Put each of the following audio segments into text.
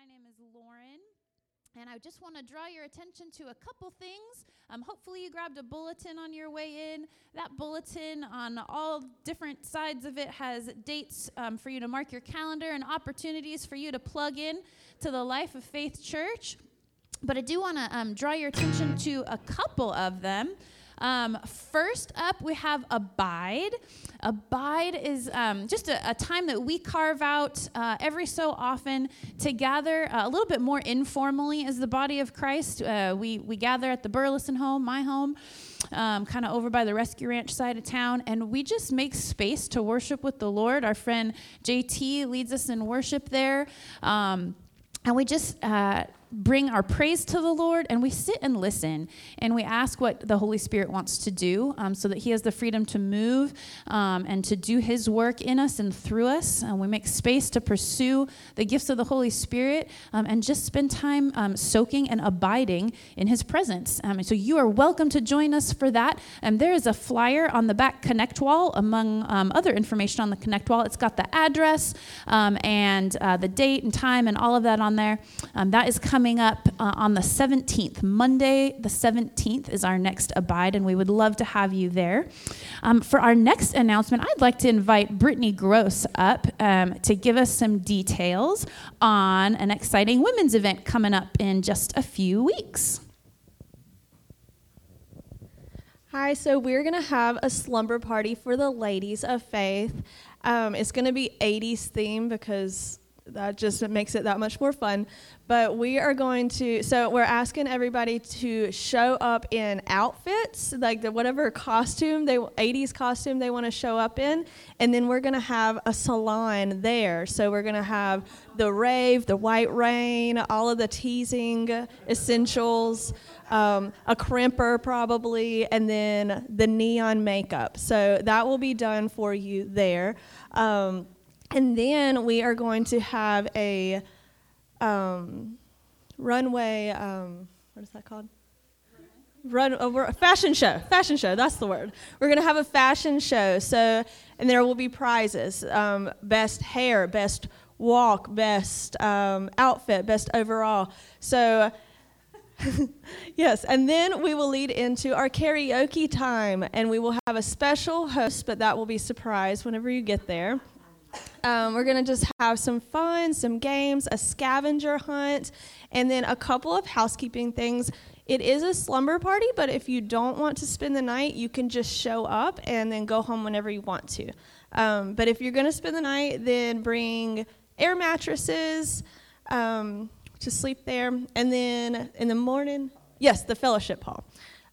My name is Lauren. And I just want to draw your attention to a couple things. Um, hopefully, you grabbed a bulletin on your way in. That bulletin, on all different sides of it, has dates um, for you to mark your calendar and opportunities for you to plug in to the Life of Faith Church. But I do want to um, draw your attention to a couple of them. Um, first up, we have Abide. Abide is um, just a, a, time that we carve out uh, every so often to gather uh, a little bit more informally as the body of Christ. Uh, we, we gather at the Burleson home, my home. Um, kind of over by the Rescue Ranch side of town, and we just make space to worship with the Lord. Our friend JT leads us in worship there. Um, and we just uh, bring our praise to the Lord and we sit and listen and we ask what the Holy Spirit wants to do um, so that He has the freedom to move um, and to do His work in us and through us. And we make space to pursue the gifts of the Holy Spirit um, and just spend time um, soaking and abiding in His presence. Um, so you are welcome to join us for that. And there is a flyer on the back Connect wall among um, other information on the Connect wall. It's got the address and uh, the date and time and all of that on there. that is coming coming up uh, on the 17th. Monday, the 17th, is our next Abide, and we would love to have you there. Um, for our next announcement, I'd like to invite Brittany Gross up um, to give us some details on an exciting women's event coming up in just a few weeks. Hi, so we're going to have a slumber party for the ladies of faith. Um, it's going to be 80s theme because that just makes it that much more fun. But we are going to, so we're asking everybody to show up in outfits, like the whatever costume they 80s costume they want to show up in, and then we're going to have a salon there. So we're going to have the rave, the white rain, all of the teasing essentials. Um, a crimper probably, and then the neon makeup. So that will be done for you there. Um, and then we are going to have a um, runway, um, what is that called? Run over a fashion show. Fashion show, that's the word. We're going to have a fashion show. So, and there will be prizes um, best hair, best walk, best um, outfit, best overall. So, yes, and then we will lead into our karaoke time, and we will have a special host, but that will be surprise whenever you get there. Um, we're going to just have some fun, some games, a scavenger hunt, and then a couple of housekeeping things. It is a slumber party, but if you don't want to spend the night, you can just show up and then go home whenever you want to. Um, but if you're going to spend the night, then bring air mattresses um, to sleep there. And then in the morning, yes, the fellowship hall.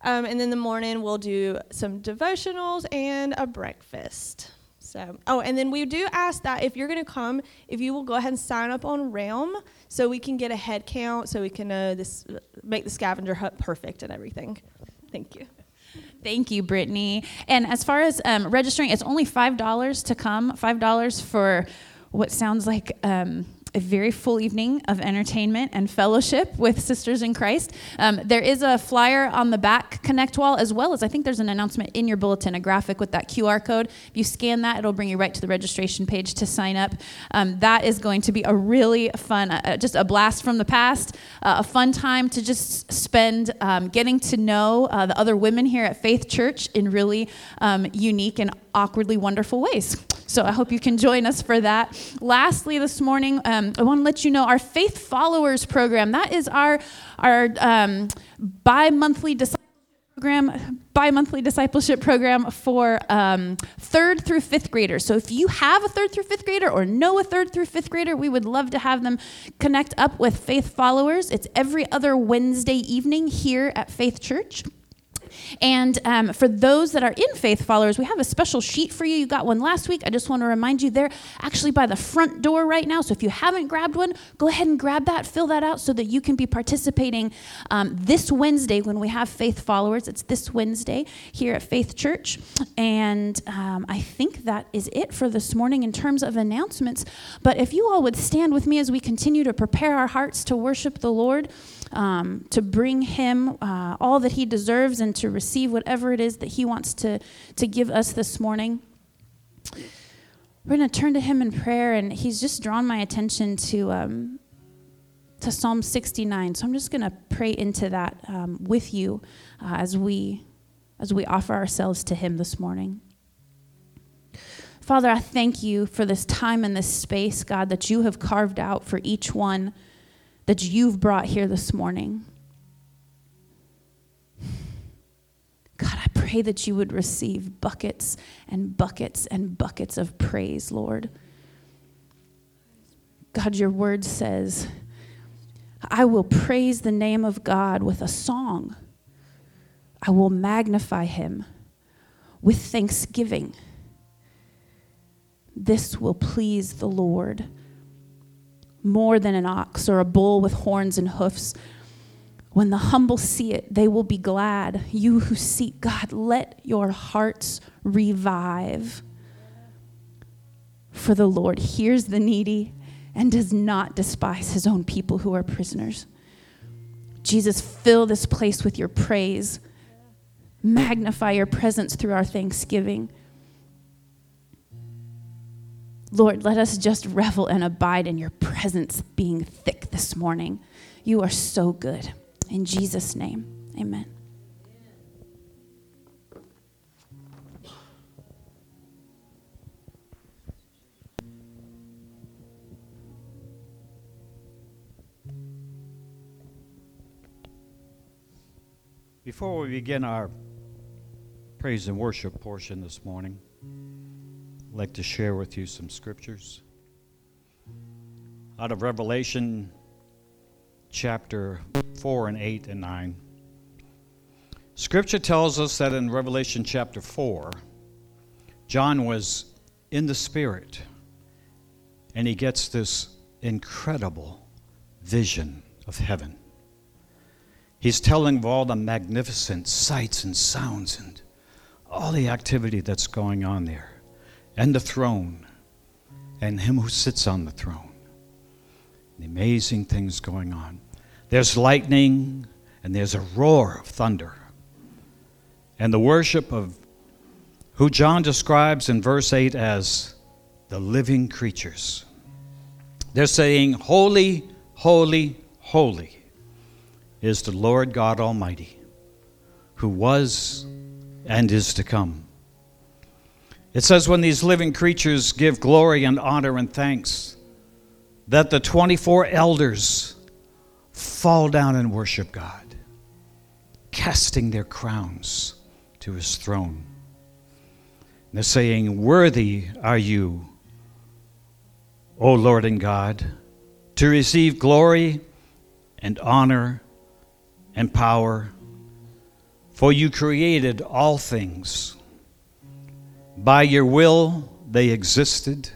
Um, and then in the morning, we'll do some devotionals and a breakfast. So, oh, and then we do ask that if you're going to come, if you will go ahead and sign up on Realm so we can get a head count, so we can uh, this make the scavenger hunt perfect and everything. Thank you. Thank you, Brittany. And as far as um, registering, it's only $5 to come, $5 for what sounds like. Um, a very full evening of entertainment and fellowship with Sisters in Christ. Um, there is a flyer on the back Connect wall, as well as I think there's an announcement in your bulletin, a graphic with that QR code. If you scan that, it'll bring you right to the registration page to sign up. Um, that is going to be a really fun, uh, just a blast from the past, uh, a fun time to just spend um, getting to know uh, the other women here at Faith Church in really um, unique and awkwardly wonderful ways. So I hope you can join us for that. Lastly, this morning, um, I want to let you know our Faith Followers program. That is our our um, bi-monthly discipleship program, bi-monthly discipleship program for um, third through fifth graders. So if you have a third through fifth grader or know a third through fifth grader, we would love to have them connect up with Faith Followers. It's every other Wednesday evening here at Faith Church. And um, for those that are in Faith Followers, we have a special sheet for you. You got one last week. I just want to remind you they're actually by the front door right now. So if you haven't grabbed one, go ahead and grab that, fill that out so that you can be participating um, this Wednesday when we have Faith Followers. It's this Wednesday here at Faith Church. And um, I think that is it for this morning in terms of announcements. But if you all would stand with me as we continue to prepare our hearts to worship the Lord um, to bring him uh, all that he deserves and to receive whatever it is that he wants to, to give us this morning. We're going to turn to him in prayer, and he's just drawn my attention to um, to Psalm 69. So I'm just going to pray into that um, with you uh, as we as we offer ourselves to Him this morning. Father, I thank you for this time and this space, God, that you have carved out for each one that you've brought here this morning. God, I pray that you would receive buckets and buckets and buckets of praise, Lord. God, your word says, I will praise the name of God with a song. I will magnify him with thanksgiving. This will please the Lord more than an ox or a bull with horns and hoofs. When the humble see it, they will be glad. You who seek God, let your hearts revive. For the Lord hears the needy and does not despise his own people who are prisoners. Jesus, fill this place with your praise. Magnify your presence through our thanksgiving. Lord, let us just revel and abide in your presence being thick this morning. You are so good. In Jesus' name, amen. Before we begin our praise and worship portion this morning, I'd like to share with you some scriptures out of Revelation chapter 4 and 8 and 9. Scripture tells us that in Revelation chapter 4, John was in the Spirit and he gets this incredible vision of heaven. He's telling of all the magnificent sights and sounds and all the activity that's going on there, and the throne, and Him who sits on the throne. The amazing things going on. There's lightning, and there's a roar of thunder. And the worship of who John describes in verse 8 as the living creatures. They're saying, Holy, holy, holy is the Lord God Almighty, who was and is to come. It says, when these living creatures give glory and honor and thanks, that the 24 elders fall down and worship God, casting their crowns to his throne. And they're saying, Worthy are you, O Lord and God, to receive glory and honor and power, for you created all things. By your will they existed,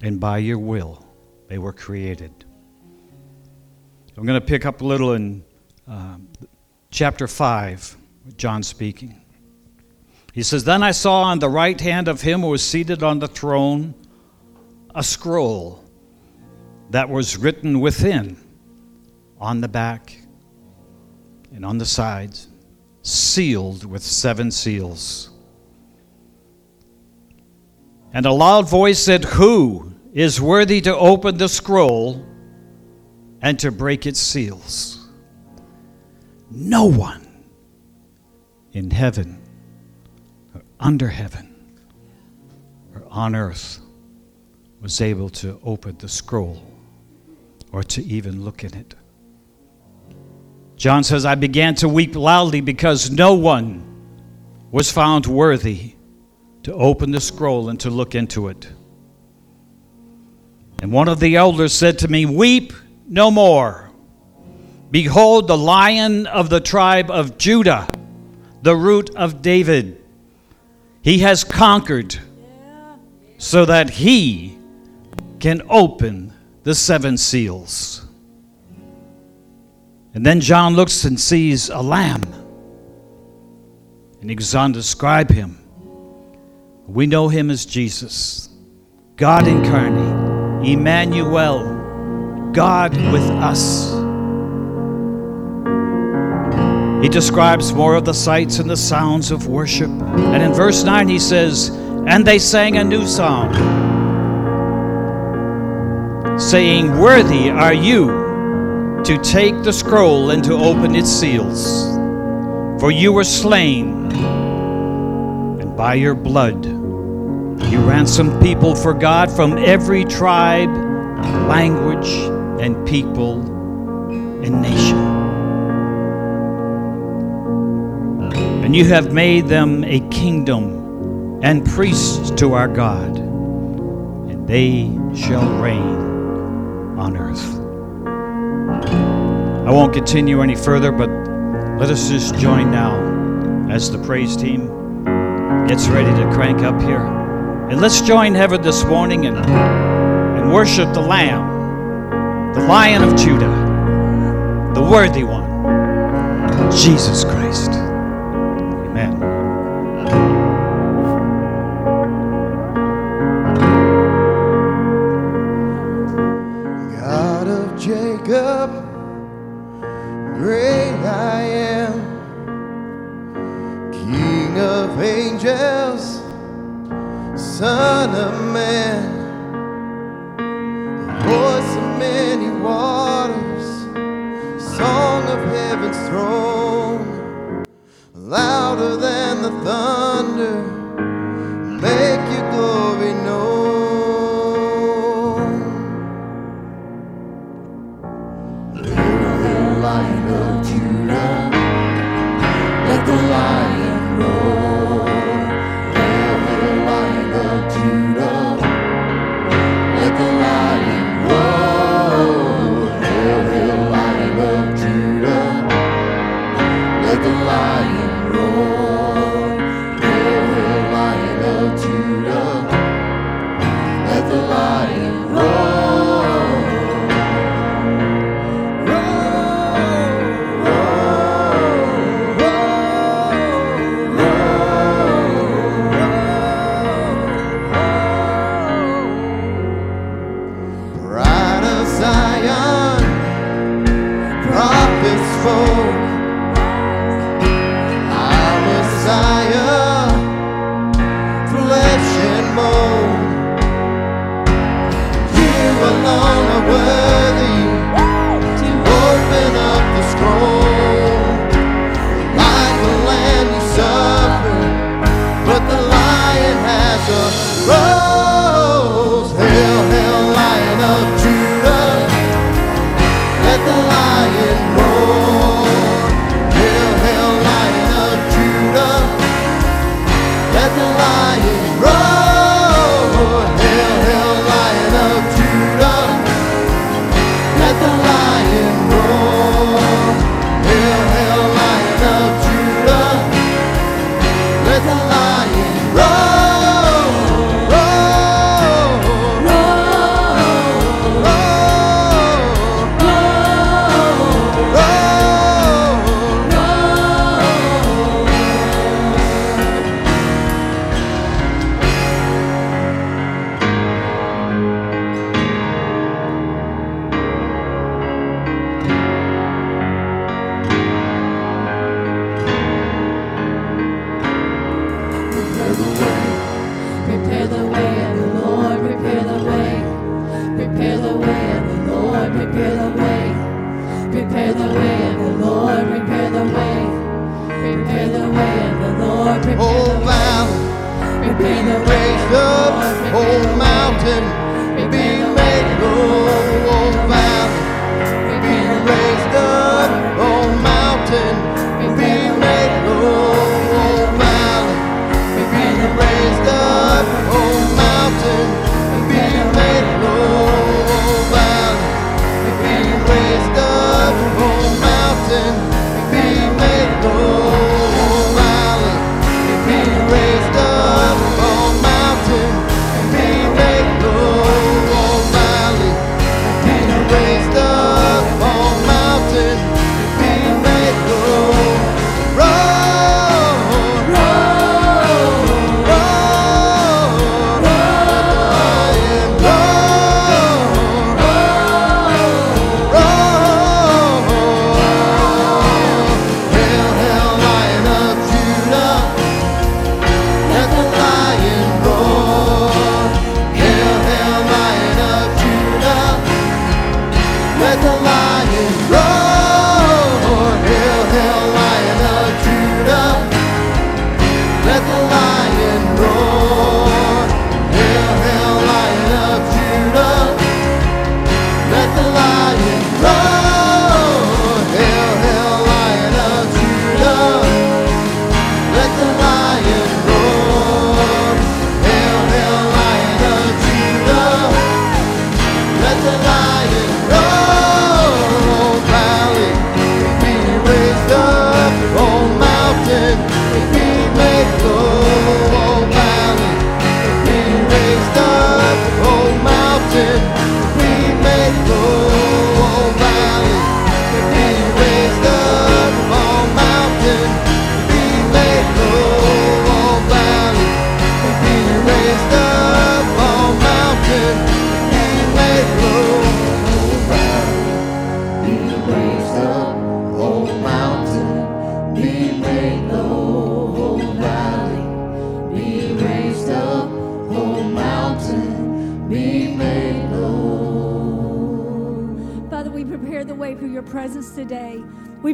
and by your will they were created. I'm going to pick up a little in uh, chapter 5, John speaking. He says, Then I saw on the right hand of him who was seated on the throne a scroll that was written within on the back and on the sides, sealed with seven seals. And a loud voice said, Who is worthy to open the scroll and to break its seals? No one in heaven or under heaven or on earth was able to open the scroll or to even look in it. John says, I began to weep loudly because no one was found worthy to open the scroll and to look into it. And one of the elders said to me, Weep no more. Behold, the lion of the tribe of Judah, the root of David. He has conquered so that he can open the seven seals. And then John looks and sees a lamb. And he goes on to describe him. We know him as Jesus, God incarnate, Emmanuel, God with us. He describes more of the sights and the sounds of worship. And in verse 9, he says, And they sang a new song, saying, Worthy are you to take the scroll and to open its seals, for you were slain, and by your blood you ransomed people for God from every tribe, language, and people and nation. And you have made them a kingdom and priests to our God, and they shall reign on earth. I won't continue any further, but let us just join now as the praise team gets ready to crank up here. And let's join heaven this morning and, and worship the Lamb, the Lion of Judah, the worthy one, Jesus Christ. Amen. angels Son of Man, voice of many waters, song of heaven's throne, louder than the thunder.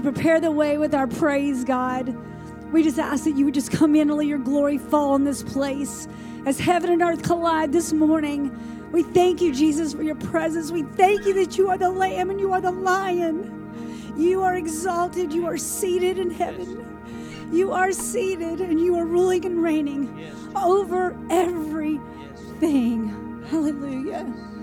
prepare the way with our praise, God. We just ask that you would just come in and let your glory fall in this place. As heaven and earth collide this morning, we thank you, Jesus, for your presence. We thank you that you are the lamb and you are the lion. You are exalted. You are seated in heaven. You are seated and you are ruling and reigning over everything. Hallelujah.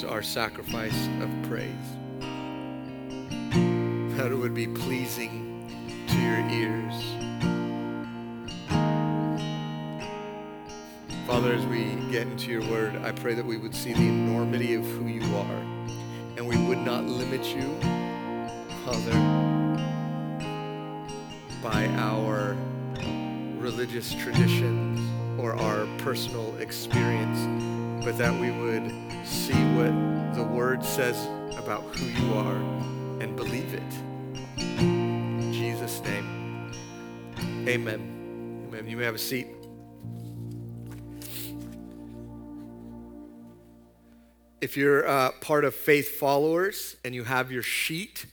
Praise, our sacrifice If you're uh, part of Faith Followers and you have your sheet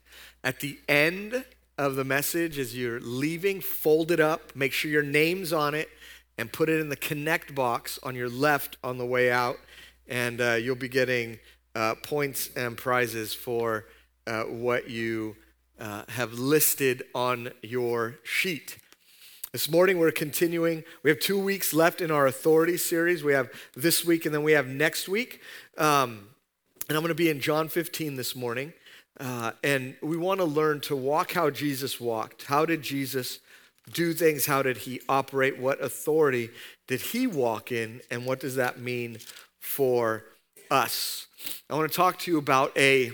at the end of the message as you're leaving, fold it up, make sure your name's on it, and put it in the connect box on your left on the way out. And uh, you'll be getting uh, points and prizes for uh, what you uh, have listed on your sheet. This morning we're continuing. We have two weeks left in our authority series. We have this week and then we have next week. Um, and I'm going to be in John 15 this morning. Uh, and we want to learn to walk how Jesus walked. How did Jesus do things? How did he operate? What authority did he walk in? And what does that mean for us? I want to talk to you about a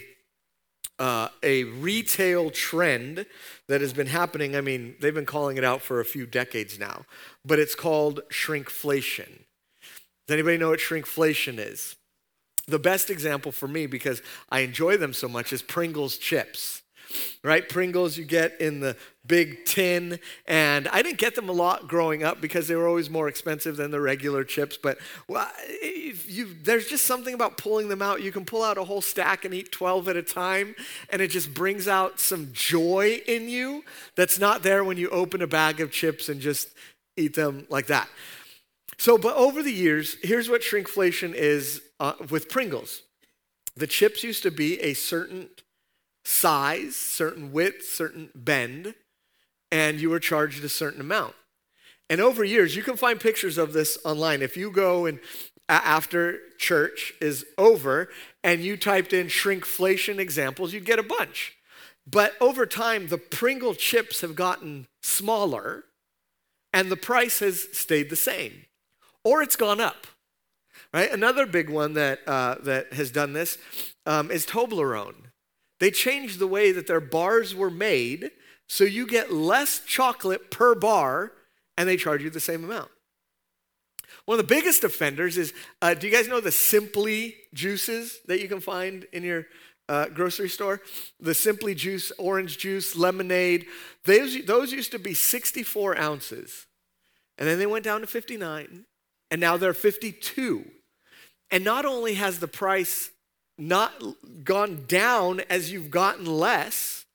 uh, a retail trend that has been happening. I mean, they've been calling it out for a few decades now, but it's called shrinkflation. Does anybody know what shrinkflation is? The best example for me, because I enjoy them so much, is Pringles chips right? Pringles you get in the big tin. And I didn't get them a lot growing up because they were always more expensive than the regular chips. But well, you, there's just something about pulling them out. You can pull out a whole stack and eat 12 at a time, and it just brings out some joy in you that's not there when you open a bag of chips and just eat them like that. So, but over the years, here's what shrinkflation is uh, with Pringles. The chips used to be a certain size, certain width, certain bend, and you were charged a certain amount. And over years, you can find pictures of this online. If you go and after church is over and you typed in shrinkflation examples, you'd get a bunch. But over time, the Pringle chips have gotten smaller and the price has stayed the same, or it's gone up. Right? Another big one that, uh, that has done this um, is Toblerone. They changed the way that their bars were made so you get less chocolate per bar and they charge you the same amount. One of the biggest offenders is uh, do you guys know the Simply juices that you can find in your uh, grocery store? The Simply juice, orange juice, lemonade, those, those used to be 64 ounces. And then they went down to 59, and now they're 52. And not only has the price not gone down as you've gotten less,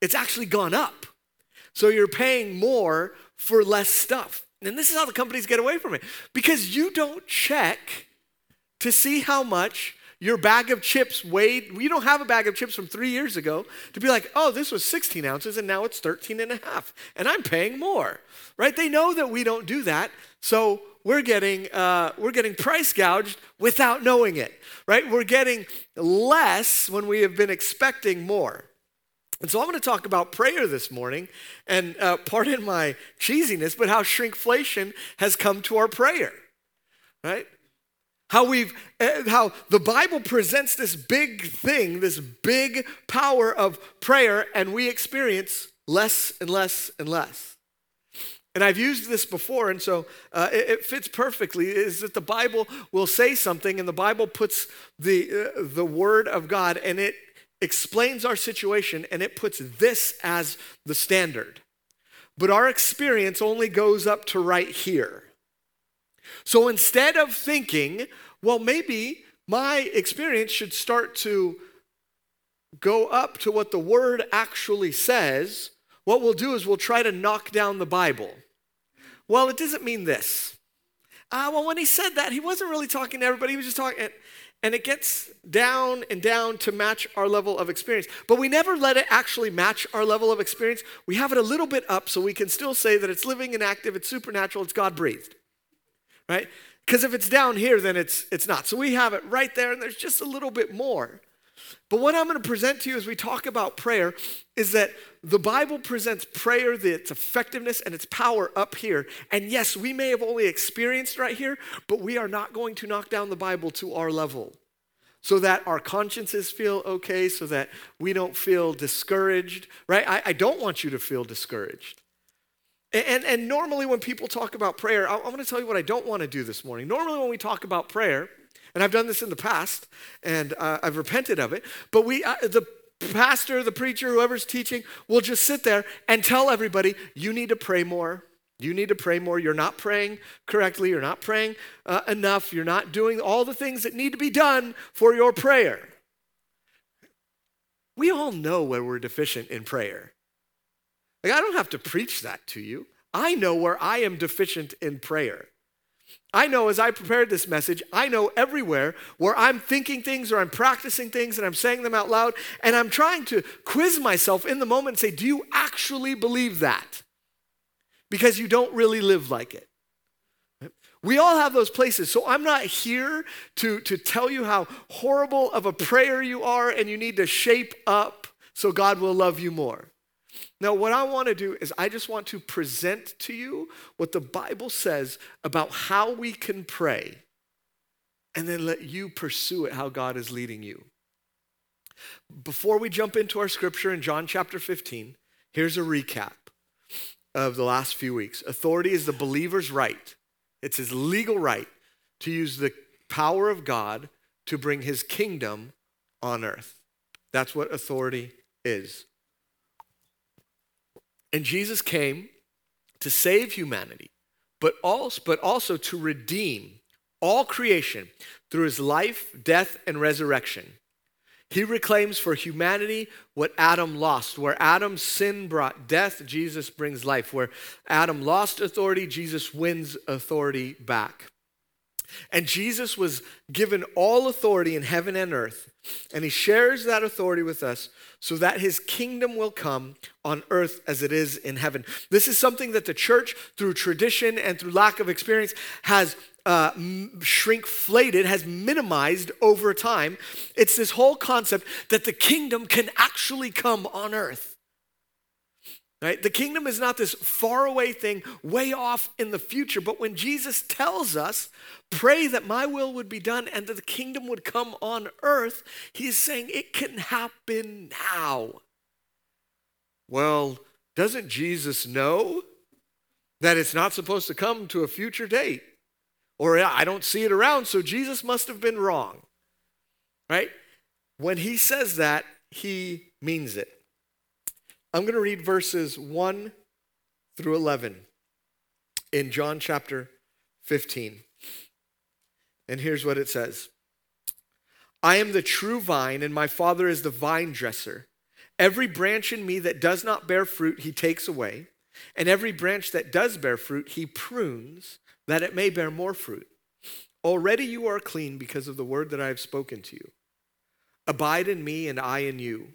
it's actually gone up. So you're paying more for less stuff. And this is how the companies get away from it because you don't check to see how much your bag of chips weighed. You don't have a bag of chips from three years ago to be like, oh, this was 16 ounces and now it's 13 and a half, and I'm paying more, right? They know that we don't do that. So we're getting, uh, we're getting price gouged without knowing it, right? We're getting less when we have been expecting more. And so I'm going to talk about prayer this morning, and uh, pardon my cheesiness, but how shrinkflation has come to our prayer, right? How we've, uh, how the Bible presents this big thing, this big power of prayer, and we experience less and less and less. And I've used this before, and so uh, it, it, fits perfectly. Is that the Bible will say something, and the Bible puts the uh, the Word of God, and it explains our situation, and it puts this as the standard. But our experience only goes up to right here. So instead of thinking, well, maybe my experience should start to go up to what the Word actually says. What we'll do is we'll try to knock down the Bible. Well, it doesn't mean this. Uh, well, when he said that, he wasn't really talking to everybody. He was just talking. and it gets down and down to match our level of experience. But we never let it actually match our level of experience. We have it a little bit up so we can still say that it's living and active, it's supernatural, it's God breathed. Right? Because if it's down here, then it's it's not. So we have it right there, and there's just a little bit more. But what I'm going to present to you as we talk about prayer is that the Bible presents prayer, its effectiveness and its power up here. And yes, we may have only experienced right here, but we are not going to knock down the Bible to our level so that our consciences feel okay, so that we don't feel discouraged, right? I, I don't want you to feel discouraged. And, and, normally, when people talk about prayer, I, I'm going to tell you what I don't want to do this morning. Normally, when we talk about prayer, and I've done this in the past, and uh, I've repented of it. But we, uh, the pastor, the preacher, whoever's teaching, will just sit there and tell everybody, you need to pray more. You need to pray more. You're not praying correctly. You're not praying uh, enough. You're not doing all the things that need to be done for your prayer. We all know where we're deficient in prayer. Like, I don't have to preach that to you. I know where I am deficient in prayer. I know as I prepared this message, I know everywhere where I'm thinking things or I'm practicing things and I'm saying them out loud, and I'm trying to quiz myself in the moment and say, Do you actually believe that? Because you don't really live like it. We all have those places. So I'm not here to, to tell you how horrible of a prayer you are and you need to shape up so God will love you more. Now, what I want to do is I just want to present to you what the Bible says about how we can pray and then let you pursue it how God is leading you. Before we jump into our scripture in John chapter 15, here's a recap of the last few weeks. Authority is the believer's right, it's his legal right to use the power of God to bring his kingdom on earth. That's what authority is. And Jesus came to save humanity, but also, but also to redeem all creation through his life, death, and resurrection. He reclaims for humanity what Adam lost. Where Adam's sin brought death, Jesus brings life. Where Adam lost authority, Jesus wins authority back. And Jesus was given all authority in heaven and earth, and he shares that authority with us so that his kingdom will come on earth as it is in heaven. This is something that the church, through tradition and through lack of experience, has uh, shrinkflated, has minimized over time. It's this whole concept that the kingdom can actually come on earth. Right? The kingdom is not this faraway thing way off in the future, but when Jesus tells us, pray that my will would be done and that the kingdom would come on earth, he's saying it can happen now. Well, doesn't Jesus know that it's not supposed to come to a future date? Or I don't see it around, so Jesus must have been wrong. Right? When he says that, he means it. I'm going to read verses 1 through 11 in John chapter 15. And here's what it says I am the true vine, and my Father is the vine dresser. Every branch in me that does not bear fruit, he takes away. And every branch that does bear fruit, he prunes, that it may bear more fruit. Already you are clean because of the word that I have spoken to you. Abide in me, and I in you.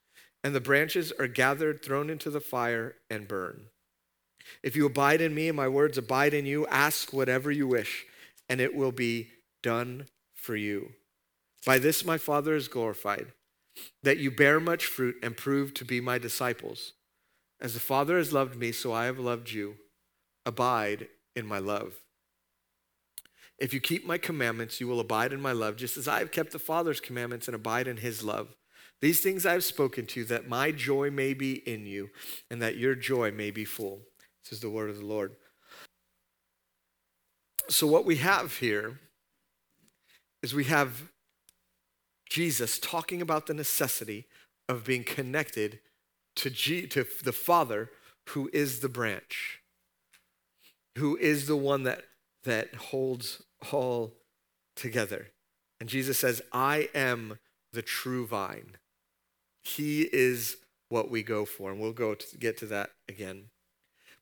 and the branches are gathered, thrown into the fire, and burn. If you abide in me and my words abide in you, ask whatever you wish, and it will be done for you. By this my Father is glorified, that you bear much fruit and prove to be my disciples. As the Father has loved me, so I have loved you. Abide in my love. If you keep my commandments, you will abide in my love, just as I have kept the Father's commandments and abide in his love. These things I have spoken to you, that my joy may be in you, and that your joy may be full. This is the word of the Lord. So, what we have here is we have Jesus talking about the necessity of being connected to, G, to the Father who is the branch, who is the one that, that holds all together. And Jesus says, I am the true vine. He is what we go for. And we'll go to get to that again.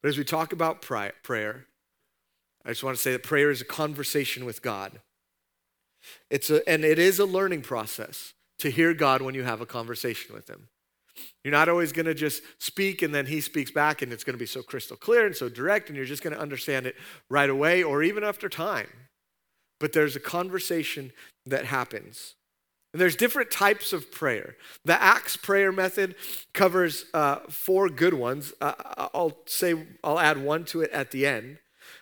But as we talk about prayer, I just want to say that prayer is a conversation with God. It's a, and it is a learning process to hear God when you have a conversation with Him. You're not always going to just speak and then He speaks back and it's going to be so crystal clear and so direct and you're just going to understand it right away or even after time. But there's a conversation that happens. And there's different types of prayer. The Acts prayer method covers uh, four good ones. Uh, I'll say I'll add one to it at the end.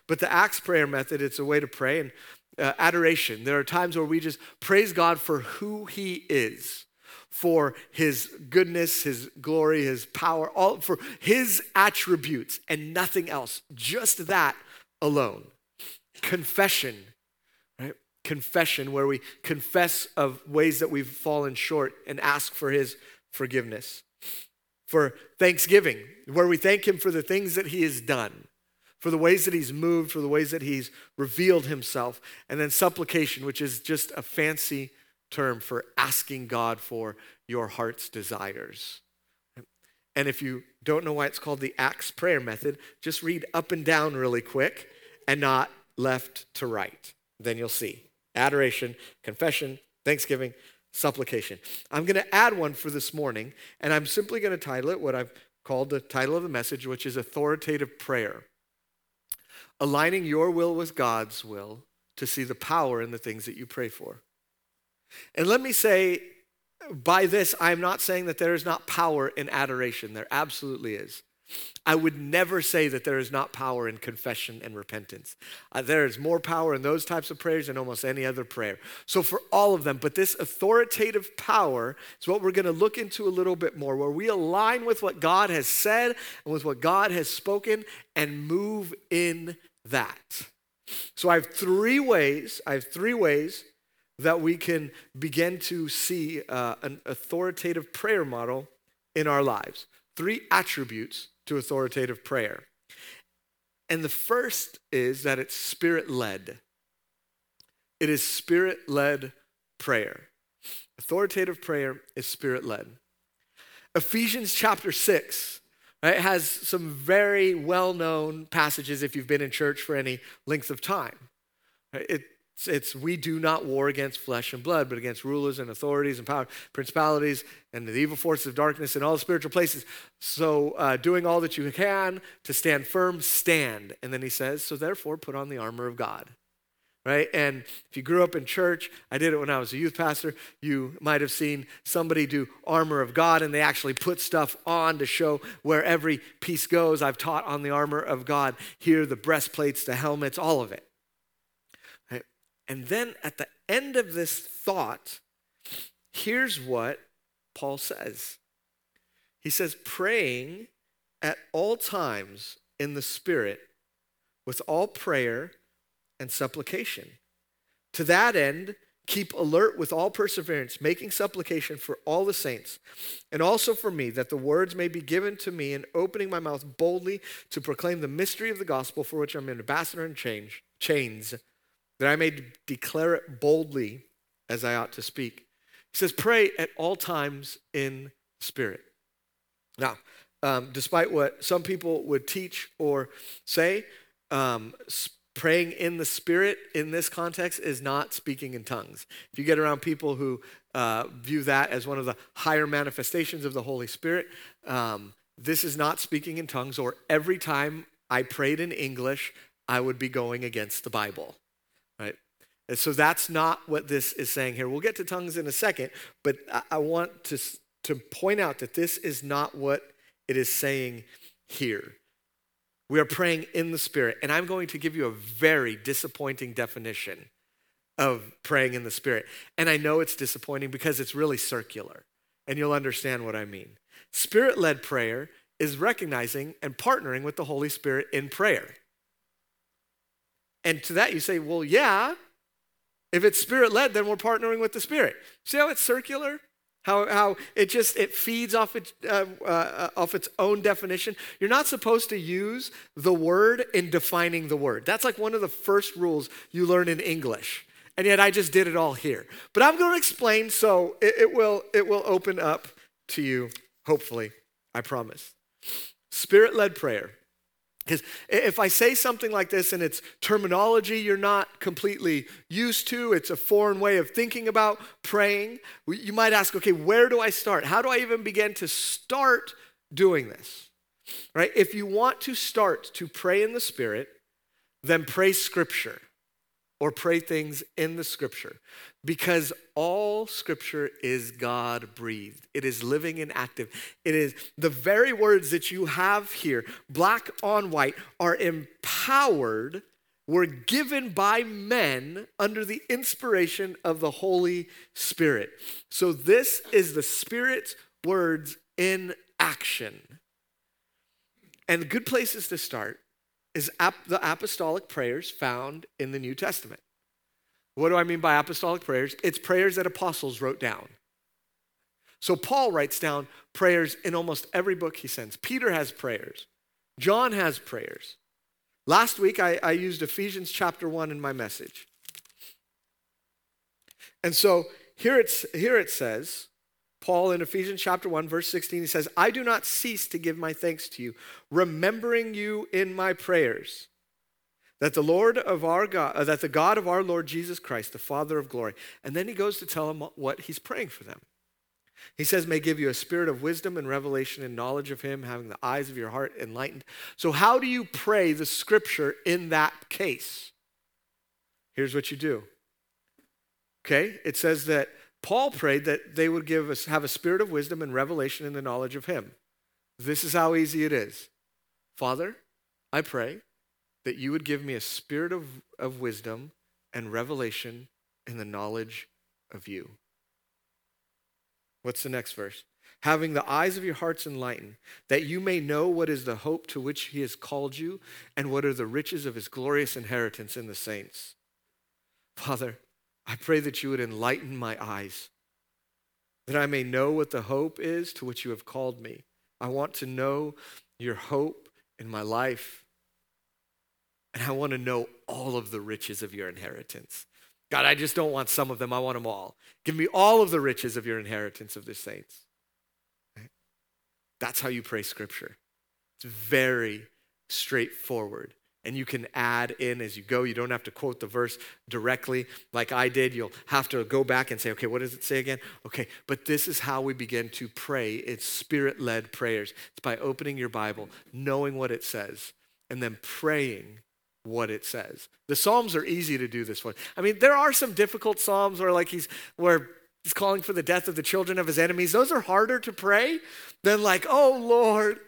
But the Acts prayer method, it's a way to pray and uh, adoration. There are times where we just praise God for who He is, for His goodness, His glory, His power, all for His attributes and nothing else. Just that alone. Confession confession where we confess of ways that we've fallen short and ask for his forgiveness. For thanksgiving, where we thank him for the things that he has done, for the ways that he's moved, for the ways that he's revealed himself. And then supplication, which is just a fancy term for asking God for your heart's desires. And if you don't know why it's called the Acts prayer method, just read up and down really quick and not left to right. Then you'll see adoration, confession, thanksgiving, supplication. I'm going to add one for this morning, and I'm simply going to title it what I've called the title of the message, which is authoritative prayer. Aligning your will with God's will to see the power in the things that you pray for. And let me say, by this, I'm not saying that there is not power in adoration. There absolutely is. I would never say that there is not power in confession and repentance. Uh, there is more power in those types of prayers than almost any other prayer. So, for all of them, but this authoritative power is what we're going to look into a little bit more, where we align with what God has said and with what God has spoken and move in that. So, I have three ways, I have three ways that we can begin to see uh, an authoritative prayer model in our lives. Three attributes to authoritative prayer. And the first is that it's spirit led. It is spirit led prayer. Authoritative prayer is spirit led. Ephesians chapter 6 right, has some very well known passages if you've been in church for any length of time. It it's, it's, we do not war against flesh and blood, but against rulers and authorities and power, principalities and the evil forces of darkness in all the spiritual places. So, uh, doing all that you can to stand firm, stand. And then he says, so therefore, put on the armor of God. Right? And if you grew up in church, I did it when I was a youth pastor, you might have seen somebody do armor of God and they actually put stuff on to show where every piece goes. I've taught on the armor of God here, the breastplates, the helmets, all of it. And then at the end of this thought, here's what Paul says. He says, praying at all times in the Spirit with all prayer and supplication. To that end, keep alert with all perseverance, making supplication for all the saints, and also for me, that the words may be given to me in opening my mouth boldly to proclaim the mystery of the gospel for which I'm an ambassador in change, chains that I may declare it boldly as I ought to speak. He says, pray at all times in spirit. Now, um, despite what some people would teach or say, um, praying in the spirit in this context is not speaking in tongues. If you get around people who uh, view that as one of the higher manifestations of the Holy Spirit, um, this is not speaking in tongues, or every time I prayed in English, I would be going against the Bible. And so that's not what this is saying here. We'll get to tongues in a second, but I, want to, to point out that this is not what it is saying here. We are praying in the Spirit, and I'm going to give you a very disappointing definition of praying in the Spirit. And I know it's disappointing because it's really circular, and you'll understand what I mean. Spirit led prayer is recognizing and partnering with the Holy Spirit in prayer. And to that you say, well, yeah, If it's spirit led, then we're partnering with the spirit. See how it's circular? How, how it just it feeds off its uh, uh, off its own definition. You're not supposed to use the word in defining the word. That's like one of the first rules you learn in English. And yet I just did it all here. But I'm going to explain so it, it will it will open up to you. Hopefully, I promise. Spirit led prayer because if I say something like this and it's terminology you're not completely used to, it's a foreign way of thinking about praying, you might ask, okay, where do I start? How do I even begin to start doing this? Right? If you want to start to pray in the Spirit, then pray Scripture or pray things in the scripture because all scripture is God breathed. It is living and active. It is the very words that you have here, black on white, are empowered, were given by men under the inspiration of the Holy Spirit. So this is the Spirit's words in action. And good places to start is ap- the apostolic prayers found in the New Testament. What do I mean by apostolic prayers? It's prayers that apostles wrote down. So Paul writes down prayers in almost every book he sends. Peter has prayers. John has prayers. Last week I, I used Ephesians chapter 1 in my message. And so here, it's, here it says, Paul in Ephesians chapter 1, verse 16, he says, I do not cease to give my thanks to you, remembering you in my prayers. That the Lord of our God, uh, that the God of our Lord Jesus Christ, the Father of glory. And then he goes to tell them what he's praying for them. He says, may give you a spirit of wisdom and revelation and knowledge of him, having the eyes of your heart enlightened. So, how do you pray the scripture in that case? Here's what you do. Okay, it says that Paul prayed that they would give us, have a spirit of wisdom and revelation in the knowledge of Him. This is how easy it is. Father, I pray that you would give me a spirit of, of wisdom and revelation in the knowledge of you. What's the next verse? Having the eyes of your hearts enlightened, that you may know what is the hope to which he has called you, and what are the riches of his glorious inheritance in the saints. Father, I pray that you would enlighten my eyes, that I may know what the hope is to which you have called me. I want to know your hope in my life, and I want to know all of the riches of your inheritance. God, I just don't want some of them, I want them all. Give me all of the riches of your inheritance of the saints. Right? That's how you pray scripture. It's very straightforward and you can add in as you go. You don't have to quote the verse directly like I did. You'll have to go back and say, okay, what does it say again? Okay, but this is how we begin to pray. It's spirit led prayers. It's by opening your Bible, knowing what it says, and then praying what it says. The Psalms are easy to do this one. I mean, there are some difficult Psalms where like he's where he's calling for the death of the children of his enemies. Those are harder to pray than like, oh Lord,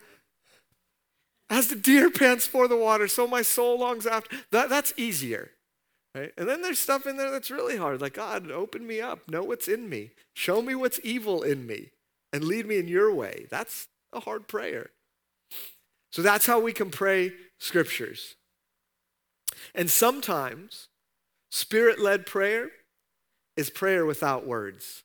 as the deer pants for the water, so my soul longs after. That, that's easier. Right? And then there's stuff in there that's really hard. Like, God, open me up. Know what's in me. Show me what's evil in me and lead me in your way. That's a hard prayer. So that's how we can pray scriptures. And sometimes spirit led prayer is prayer without words.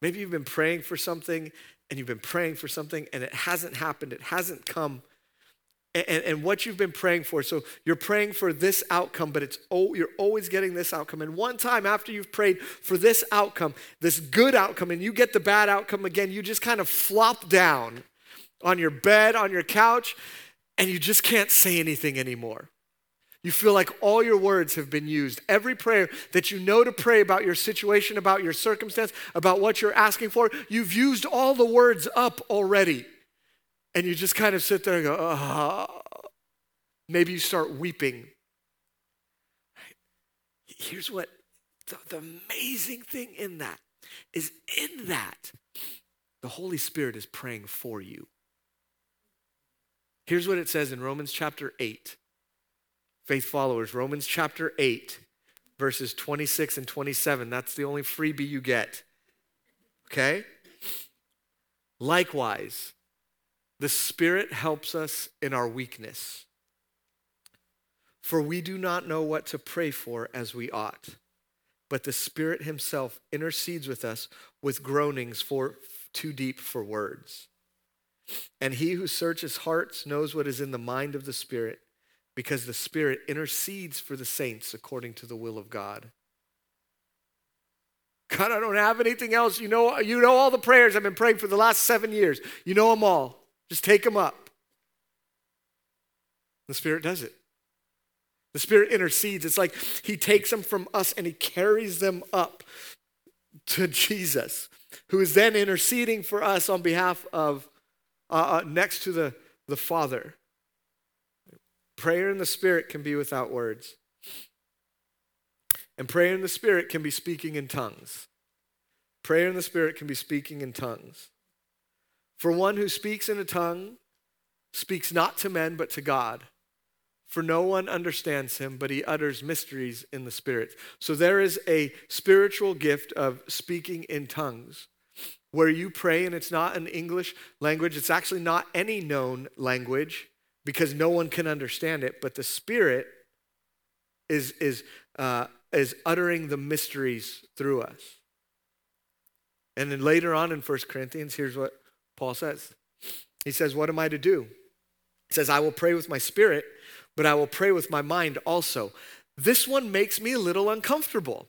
Maybe you've been praying for something and you've been praying for something and it hasn't happened, it hasn't come. And, and, what you've been praying for. So you're praying for this outcome, but it's oh, you're always getting this outcome. And one time after you've prayed for this outcome, this good outcome, and you get the bad outcome again, you just kind of flop down on your bed, on your couch, and you just can't say anything anymore. You feel like all your words have been used. Every prayer that you know to pray about your situation, about your circumstance, about what you're asking for, you've used all the words up already. And you just kind of sit there and go, ah. Maybe you start weeping. Here's what the, the amazing thing in that is in that, the Holy Spirit is praying for you. Here's what it says in Romans chapter 8 faith followers, Romans chapter 8, verses 26 and 27. That's the only freebie you get. Okay? Likewise, the Spirit helps us in our weakness. For we do not know what to pray for as we ought, but the Spirit Himself intercedes with us with groanings for too deep for words. And He who searches hearts knows what is in the mind of the Spirit, because the Spirit intercedes for the saints according to the will of God. God, I don't have anything else. You know, you know all the prayers I've been praying for the last seven years. You know them all. Just take them up. The Spirit does it. The Spirit intercedes. It's like He takes them from us and He carries them up to Jesus, who is then interceding for us on behalf of, uh, uh, next to the, the Father. Prayer in the Spirit can be without words. And prayer in the Spirit can be speaking in tongues. Prayer in the Spirit can be speaking in tongues. For one who speaks in a tongue speaks not to men, but to God. For no one understands him, but he utters mysteries in the Spirit. So there is a spiritual gift of speaking in tongues where you pray and it's not an English language, it's actually not any known language because no one can understand it, but the Spirit is, is, uh, is uttering the mysteries through us. And then later on in 1 Corinthians, here's what Paul says He says, What am I to do? He says, I will pray with my spirit, but I will pray with my mind also. This one makes me a little uncomfortable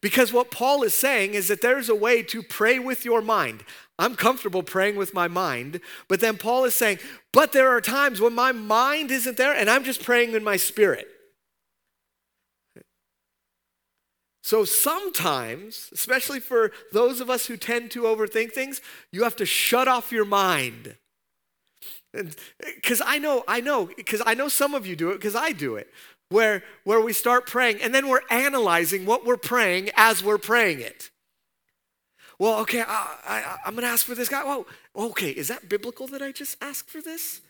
because what Paul is saying is that there's a way to pray with your mind. I'm comfortable praying with my mind, but then Paul is saying, but there are times when my mind isn't there and I'm just praying in my spirit. So sometimes, especially for those of us who tend to overthink things, you have to shut off your mind. Because I know, I know, because I know some of you do it, because I do it, where, where we start praying and then we're analyzing what we're praying as we're praying it. Well, okay, I, going to ask for this guy. Oh, okay, is that biblical that I just asked for this?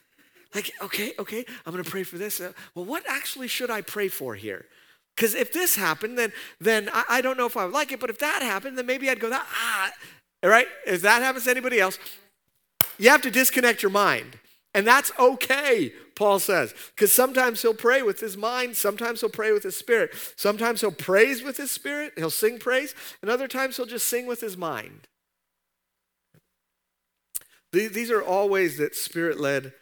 Like, okay, okay, I'm to pray for this. Uh, well, what actually should I pray for here? Because if this happened, then then I, I, don't know if I would like it. But if that happened, then maybe I'd go that ah. All right. If that happens to anybody else, you have to disconnect your mind, and that's okay. Paul says, because sometimes he'll pray with his mind, sometimes he'll pray with his spirit, sometimes he'll praise with his spirit, he'll sing praise, and other times he'll just sing with his mind. These are all ways that spirit led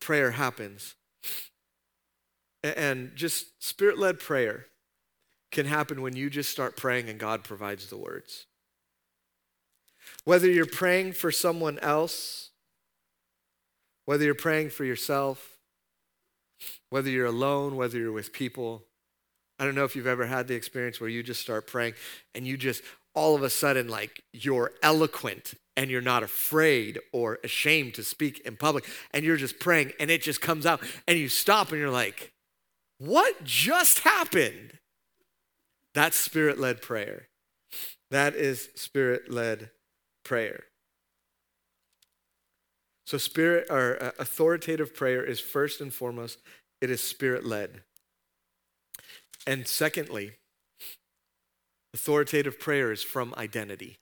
prayer happens. And just spirit led prayer can happen when you just start praying and God provides the words. Whether you're praying for someone else, whether you're praying for yourself, whether you're alone, whether you're with people. I don't know if you've ever had the experience where you just start praying and you just all of a sudden, like, you're eloquent and you're not afraid or ashamed to speak in public and you're just praying and it just comes out and you stop and you're like, what just happened? That's spirit led prayer. That is spirit led prayer. So, spirit or uh, authoritative prayer is first and foremost, it is spirit led. And secondly, authoritative prayer is from identity.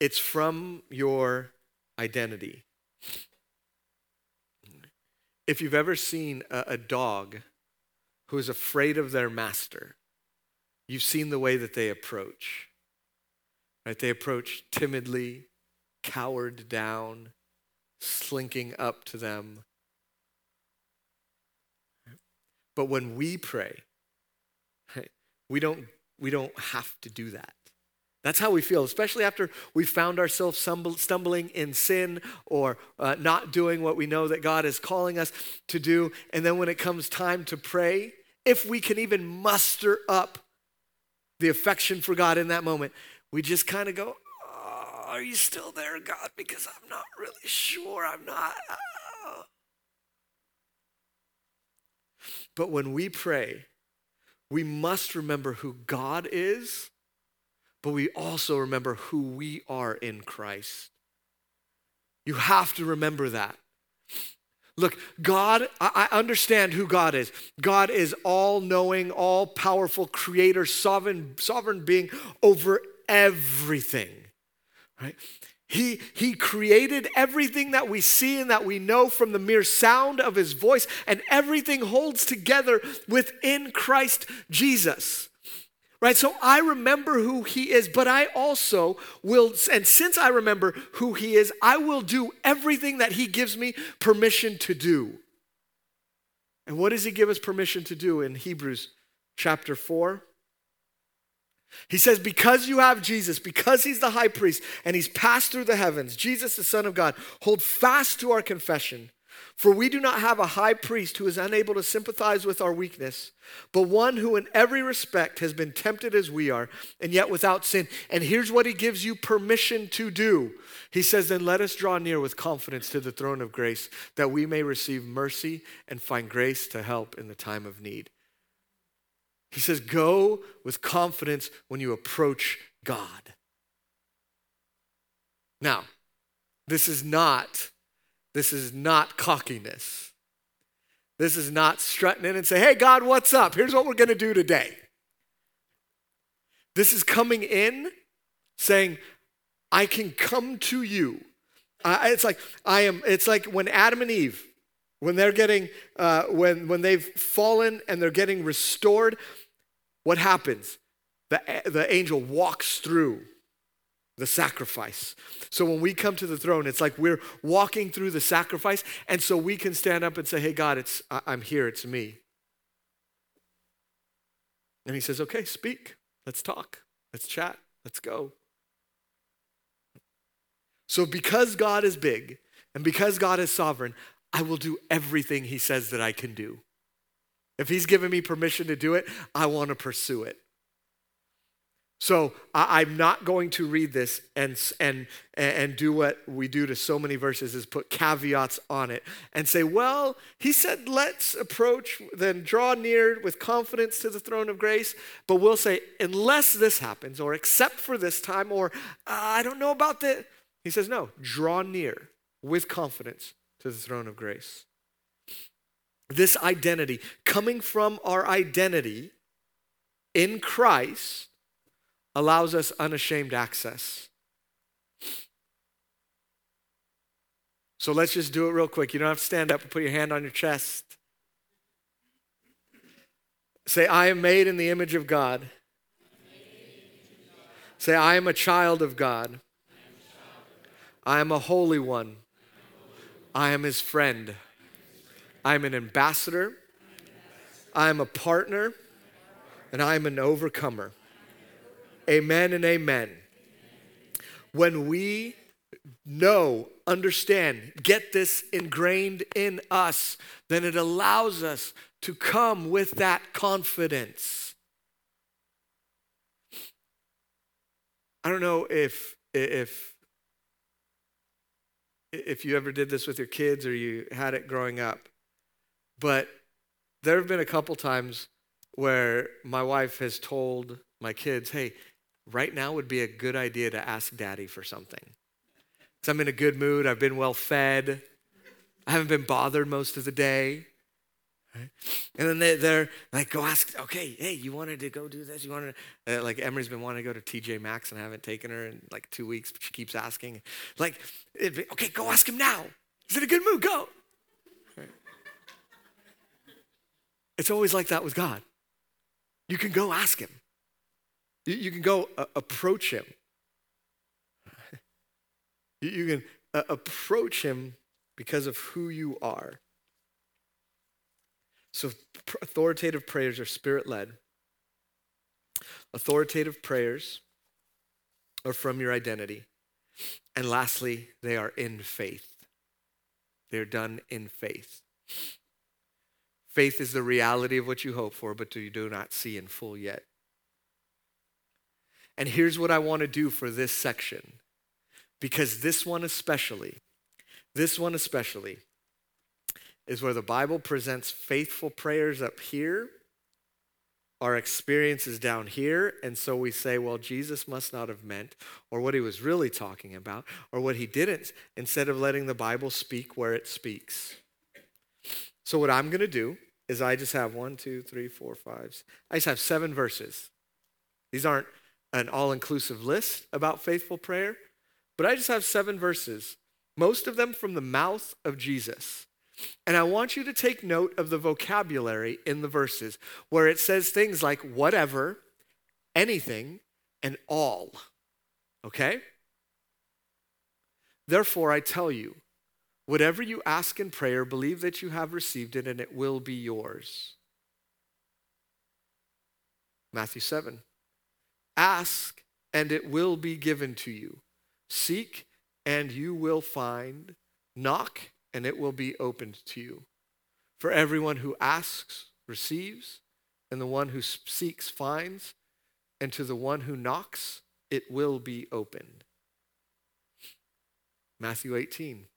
It's from your identity. If you've ever seen a, a dog who is afraid of their master, you've seen the way that they approach. Right? They approach timidly, cowered down, slinking up to them. But when we pray, we don't, we don't have to do that. That's how we feel, especially after we found ourselves stumbling in sin or uh, not doing what we know that God is calling us to do. And then when it comes time to pray, if we can even muster up the affection for God in that moment, we just kind of go, Are you still there, God? Because I'm not really sure. I'm not. Oh. But when we pray, we must remember who God is but we also remember who we are in Christ. You have to remember that. Look, God, I understand who God is. God is all knowing, all powerful, creator, sovereign, sovereign being over everything. Right? He, he created everything that we see and that we know from the mere sound of his voice, and everything holds together within Christ Jesus. Right? So I remember who he is, but I also will, and since I remember who he is, I will do everything that he gives me permission to do. And what does he give us permission to do in Hebrews chapter 4? He says, Because you have Jesus, because he's the high priest and he's passed through the heavens, Jesus, the Son of God, hold fast to our confession. For we do not have a high priest who is unable to sympathize with our weakness, but one who in every respect has been tempted as we are, and yet without sin. And here's what he gives you permission to do. He says, Then let us draw near with confidence to the throne of grace, that we may receive mercy and find grace to help in the time of need. He says, Go with confidence when you approach God. Now, this is not this is not cockiness. This is not strutting in and say, "Hey God, what's up? Here's what we're to do today." This is coming in saying, "I can come to you." It's like I am. It's like when Adam and Eve, when they're getting, uh, when when they've fallen and they're getting restored what happens? The, the angel walks through the sacrifice. So when we come to the throne, it's like we're walking through the sacrifice, and so we can stand up and say, Hey, God, it's, I'm here, it's me. And he says, Okay, speak. Let's talk. Let's chat. Let's go. So, because God is big and because God is sovereign, I will do everything he says that I can do. If he's given me permission to do it, I want to pursue it. So I, am not going to read this and, and, and do what we do to so many verses is put caveats on it and say, well, he said, let's approach, then draw near with confidence to the throne of grace. But we'll say, unless this happens, or except for this time, or uh, I don't know about that. He says, no, draw near with confidence to the throne of grace this identity, coming from our identity in Christ, allows us unashamed access. So let's just do it real quick. You don't have to stand up and put your hand on your chest. Say, I am made in the image of God. Say, I am a child of God. I am a holy one. I am his friend. I'm an ambassador, I'm a partner, and I'm an overcomer. Amen and amen. When we know, understand, get this ingrained in us, then it allows us to come with that confidence. I don't know if if if you ever did this with your kids or you had it growing up. But there have been a couple times where my wife has told my kids, hey, right now would be a good idea to ask daddy for something. Because I'm in a good mood, I've been well fed, I haven't been bothered most of the day. Right? And then they, they're like, go ask, okay, hey, you wanted to go do this? You wanted to, uh, like, Emery's been wanting to go to TJ Maxx and I haven't taken her in like two weeks, but she keeps asking. Like, be, okay, go ask him now. He's in a good mood, go. It's always like that with God. You can go ask Him, you, you can go uh, approach Him. you, you, can uh, approach Him because of who you are. So, authoritative prayers are spirit led. Authoritative prayers are from your identity. And lastly, they are in faith. They're done in faith. Faith is the reality of what you hope for, but you do not see in full yet. And here's what I want to do for this section, because this one especially, this one especially, is where the Bible presents faithful prayers up here, our experiences down here, and so we say, well, Jesus must not have meant, or what he was really talking about, or what he didn't, instead of letting the Bible speak where it speaks. So, what I'm going to do is I just have one, two, three, four, five. I just have seven verses. These aren't an all inclusive list about faithful prayer, but I just have seven verses, most of them from the mouth of Jesus. And I want you to take note of the vocabulary in the verses where it says things like whatever, anything, and all. Okay? Therefore, I tell you, whatever you ask in prayer, believe that you have received it and it will be yours. Matthew 7. Ask and it will be given to you. Seek and you will find. Knock and it will be opened to you. For everyone who asks receives, and the one who seeks finds, and to the one who knocks it will be opened. Matthew 18.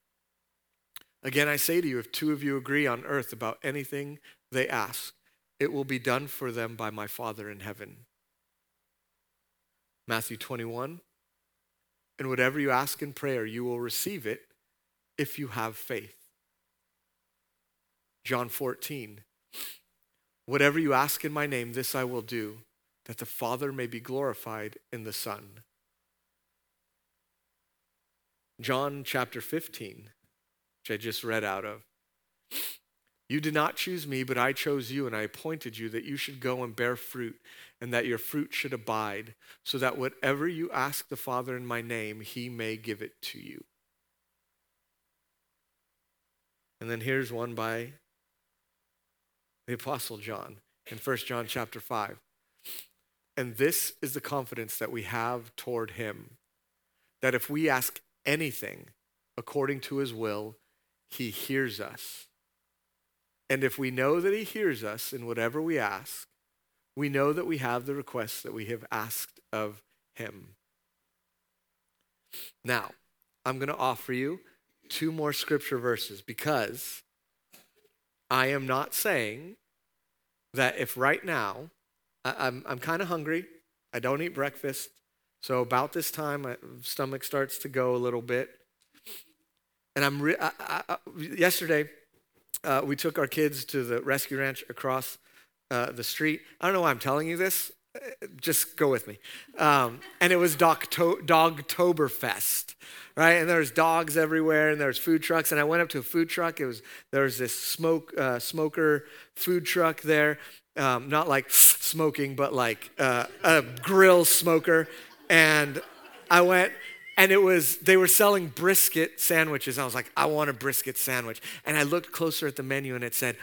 Again, I say to you, if two of you agree on earth about anything they ask, it will be done for them by my Father in heaven. Matthew 21. And whatever you ask in prayer, you will receive it if you have faith. John 14. Whatever you ask in my name, this I will do, that the Father may be glorified in the Son. John chapter 15, which I just read out of. You did not choose me, but I chose you, and I appointed you that you should go and bear fruit, and that your fruit should abide, so that whatever you ask the Father in my name, he may give it to you. And then here's one by the Apostle John in 1 John chapter 5. And this is the confidence that we have toward him that if we ask anything according to his will, he hears us. And if we know that he hears us in whatever we ask, we know that we have the requests that we have asked of him. Now, I'm going to offer you two more scripture verses because I am not saying that if right now I, am I'm, I'm kind of hungry, I don't eat breakfast, so about this time my stomach starts to go a little bit, and I'm re- I, I, yesterday uh, we took our kids to the rescue ranch across uh, the street. I don't know why I'm telling you this. Uh, just go with me. Um, and it was Dogto- Dogtoberfest, right? And there's dogs everywhere, and there's food trucks. And I went up to a food truck. It was there was this smoke uh, smoker food truck there, um, not like smoking, but like uh, a grill smoker. And I went and it was they were selling brisket sandwiches. I was like, I want a brisket sandwich. And I looked closer at the menu and it said,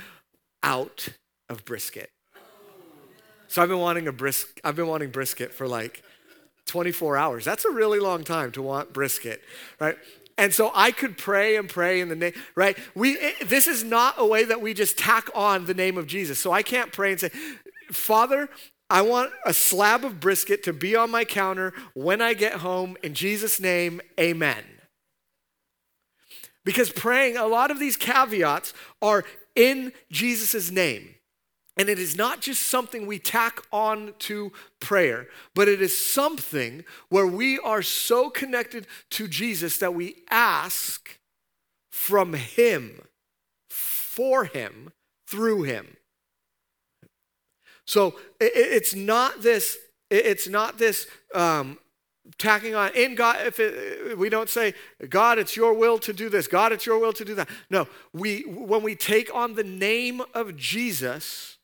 out of brisket. So I've been wanting a brisk I've been wanting brisket for like 24 hours. That's a really long time to want brisket, right? And so I could pray and pray in the name, right? We it, this is not a way that we just tack on the name of Jesus. So I can't pray and say, "Father, I want a slab of brisket to be on my counter when I get home. In Jesus' name, amen. Because praying, a lot of these caveats are in Jesus' name. And it is not just something we tack on to prayer, but it is something where we are so connected to Jesus that we ask from Him, for Him, through Him. So it's not this, it's not this um, tacking on in God. If it, we don't say, God, it's your will to do this, God, it's your will to do that. No, we, when we take on the name of Jesus,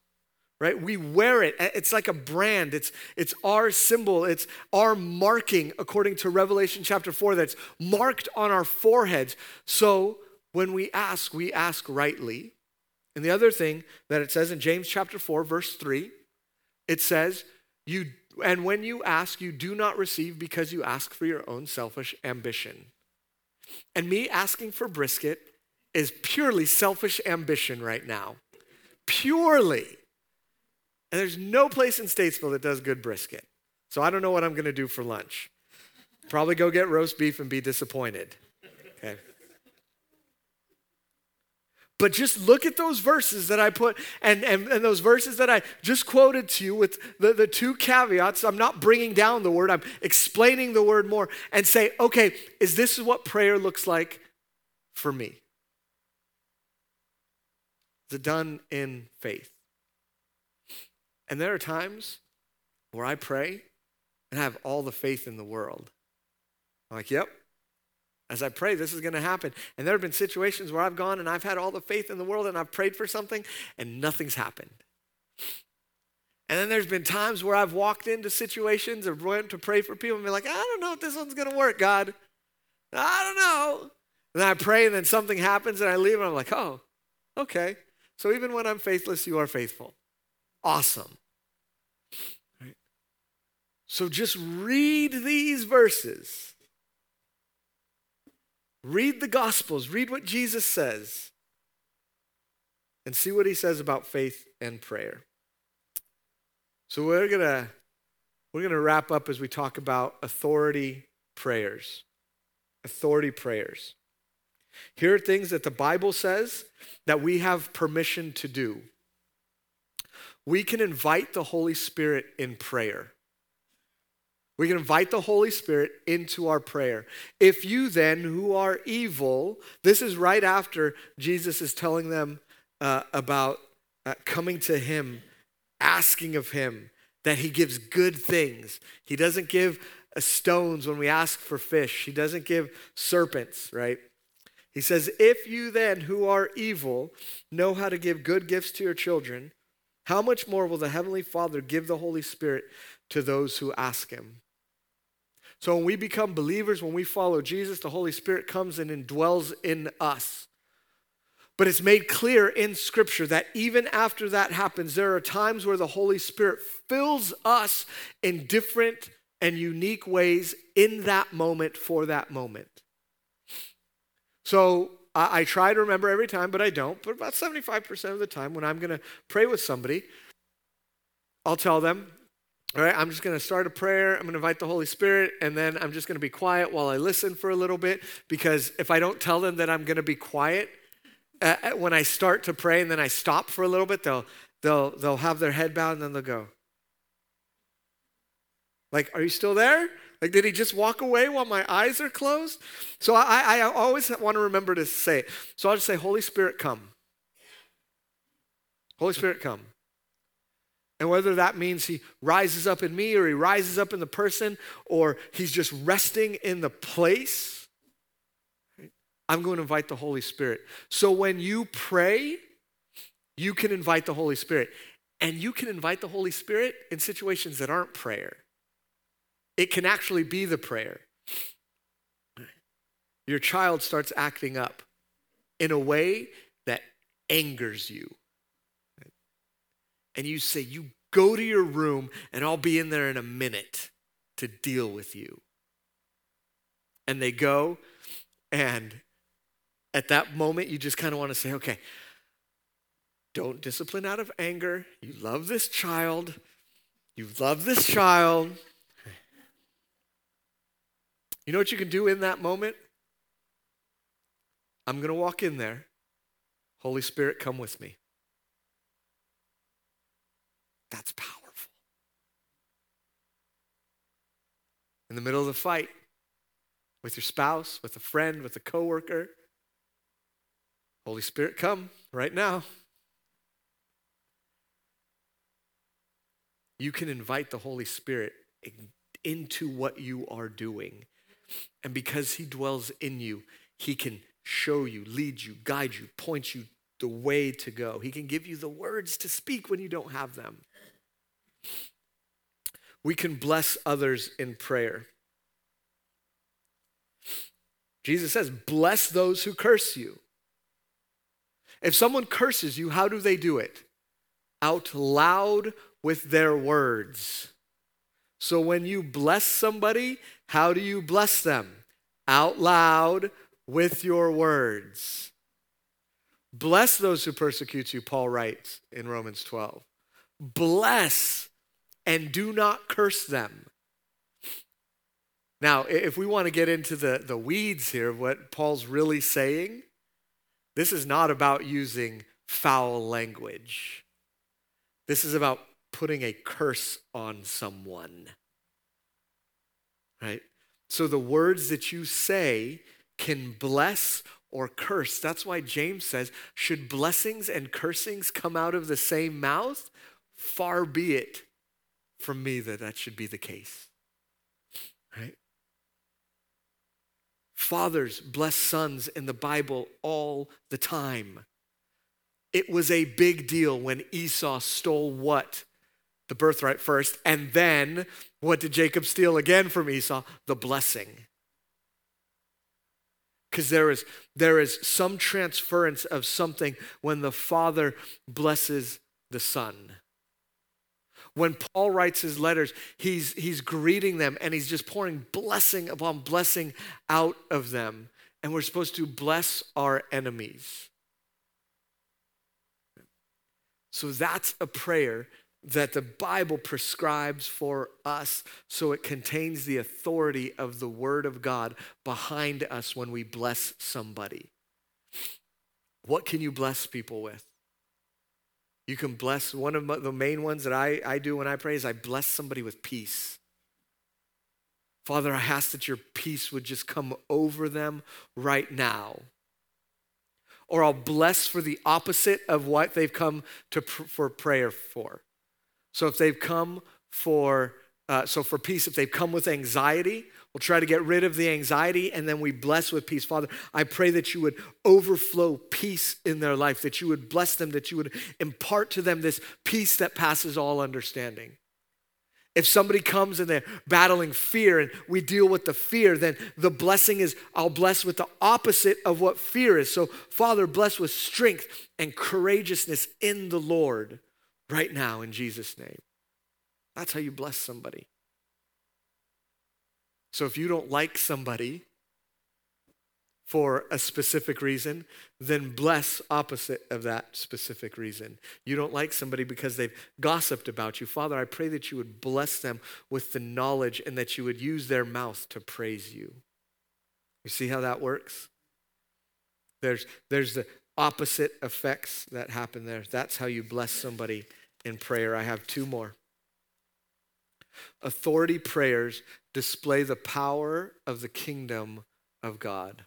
right we wear it. It's like a brand. It's it's our symbol. It's our marking according to revelation chapter 4 that's marked on our foreheads. So when we ask we ask rightly. And the other thing that it says in James chapter 4, verse 3, it says, you and when you ask, you do not receive because you ask for your own selfish ambition. And me asking for brisket is purely selfish ambition right now. Purely. And there's no place in Statesville that does good brisket. So I don't know what I'm going to do for lunch. Probably go get roast beef and be disappointed. Okay. But just look at those verses that I put, and, and, and those verses that I just quoted to you with the, the two caveats. I'm not bringing down the word, I'm explaining the word more and say, okay, is this what prayer looks like for me? Is it done in faith? And there are times where I pray and I have all the faith in the world. I'm like, yep, As I pray, this is going to happen. And there have been situations where I've gone and I've had all the faith in the world and I've prayed for something and nothing's happened. And then there's been times where I've walked into situations or went to pray for people and be like, I don't know if this one's going to work, God. I don't know. And I pray and then something happens and I leave and I'm like, oh, okay. So even when I'm faithless, you are faithful. Awesome. Right? So just read these verses. Read the Gospels, read what Jesus says, and see what he says about faith and prayer. So we're going to we're going to wrap up as we talk about authority prayers. Authority prayers. Here are things that the Bible says that we have permission to do. We can invite the Holy Spirit in prayer. We can invite the Holy Spirit into our prayer. If you then, who are evil, this is right after Jesus is telling them uh, about uh, coming to Him, asking of Him that He gives good things. He doesn't give uh, stones when we ask for fish, He doesn't give serpents, right? He says, If you then, who are evil, know how to give good gifts to your children, how much more will the Heavenly Father give the Holy Spirit to those who ask Him? So when we become believers, when we follow Jesus, the Holy Spirit comes and indwells in us. But it's made clear in Scripture that even after that happens, there are times where the Holy Spirit fills us in different and unique ways in that moment for that moment. So I, I try to remember every time, but I don't. But about 75% of the time, when I'm going to pray with somebody, I'll tell them, all right, I'm just going to start a prayer. I'm going to invite the Holy Spirit, and then I'm just going to be quiet while I listen for a little bit. Because if I don't tell them that I'm going to be quiet, uh, uh, when I start to pray and then I stop for a little bit, they'll, they'll, they'll have their head bowed and then they'll go, like, are you still there? Like, did he just walk away while my eyes are closed? So I, I always want to remember to say it. So I'll just say, Holy Spirit, come. Holy Spirit, come. And whether that means he rises up in me or he rises up in the person or he's just resting in the place, I'm going to invite the Holy Spirit. So when you pray, you can invite the Holy Spirit. And you can invite the Holy Spirit in situations that aren't prayer. It can actually be the prayer. Your child starts acting up in a way that angers you and you say, You go to your room and I'll be in there in a minute to deal with you. And they go, and at that moment, you just kind of want to say, Okay, don't discipline out of anger. You love this child. You love this child. You know what you can do in that moment? I'm going to walk in there. Holy Spirit, come with me. That's powerful. In the middle of the fight, with your spouse, with a friend, with a coworker, Holy Spirit, come right now. You can invite the Holy Spirit into what you are doing. And because He dwells in you, He can show you, lead you, guide you, point you the way to go. He can give you the words to speak when you don't have them. We can bless others in prayer. Jesus says, Bless those who curse you. If someone curses you, how do they do it? Out loud with their words. So when you bless somebody, how do you bless them? Out loud with your words. Bless those who persecute you, Paul writes in Romans 12. Bless and do not curse them. Now, if we want to get into the, the weeds here of what Paul's really saying, this is not about using foul language. This is about putting a curse on someone. Right? So the words that you say can bless or curse. That's why James says, should blessings and cursings come out of the same mouth? Far be it from me that that should be the case. Right? Fathers bless sons in the Bible all the time. It was a big deal when Esau stole what? The birthright first. And then what did Jacob steal again from Esau? The blessing. Because there is, there is some transference of something when the father blesses the son. When Paul writes his letters, he's, he's greeting them and he's just pouring blessing upon blessing out of them. And we're supposed to bless our enemies. So that's a prayer that the Bible prescribes for us so it contains the authority of the Word of God behind us when we bless somebody. What can you bless people with? You can bless, one of the main ones that I, I do when I pray is I bless somebody with peace. Father, I ask that your peace would just come over them right now. Or I'll bless for the opposite of what they've come to pr- for prayer for. So if they've come for uh, so for peace, if they've come with anxiety, we'll try to get rid of the anxiety and then we bless with peace. Father, I pray that you would overflow peace in their life, that you would bless them, that you would impart to them this peace that passes all understanding. If somebody comes and they're battling fear and we deal with the fear, then the blessing is I'll bless with the opposite of what fear is. So, Father, bless with strength and courageousness in the Lord right now in Jesus' name. That's how you bless somebody. So if you don't like somebody for a specific reason, then bless opposite of that specific reason. You don't like somebody because they've gossiped about you. Father, I pray that you would bless them with the knowledge and that you would use their mouth to praise you. You see how that works? There's, there's the opposite effects that happen there. That's how you bless somebody in prayer. I have two more. Authority prayers display the power of the kingdom of God.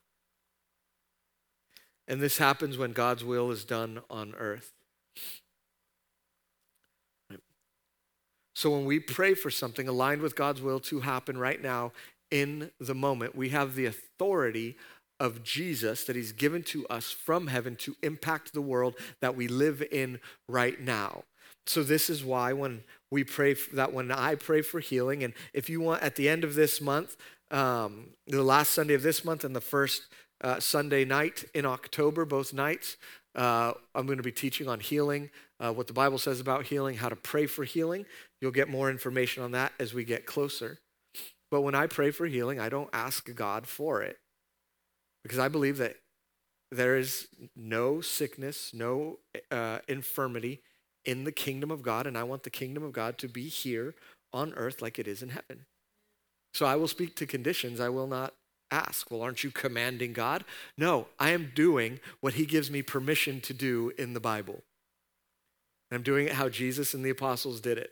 And this happens when God's will is done on earth. So when we pray for something aligned with God's will to happen right now in the moment, we have the authority of Jesus that He's given to us from heaven to impact the world that we live in right now. So, this is why when we pray that when I pray for healing, and if you want at the end of this month, um, the last Sunday of this month and the first uh, Sunday night in October, both nights, uh, I'm going to be teaching on healing, uh, what the Bible says about healing, how to pray for healing. You'll get more information on that as we get closer. But when I pray for healing, I don't ask God for it because I believe that there is no sickness, no uh, infirmity in the kingdom of God, and I want the kingdom of God to be here on earth like it is in heaven. So I will speak to conditions, I will not ask, well, aren't you commanding God? No, I am doing what He gives me permission to do in the Bible. I'm doing it how Jesus and the apostles did it.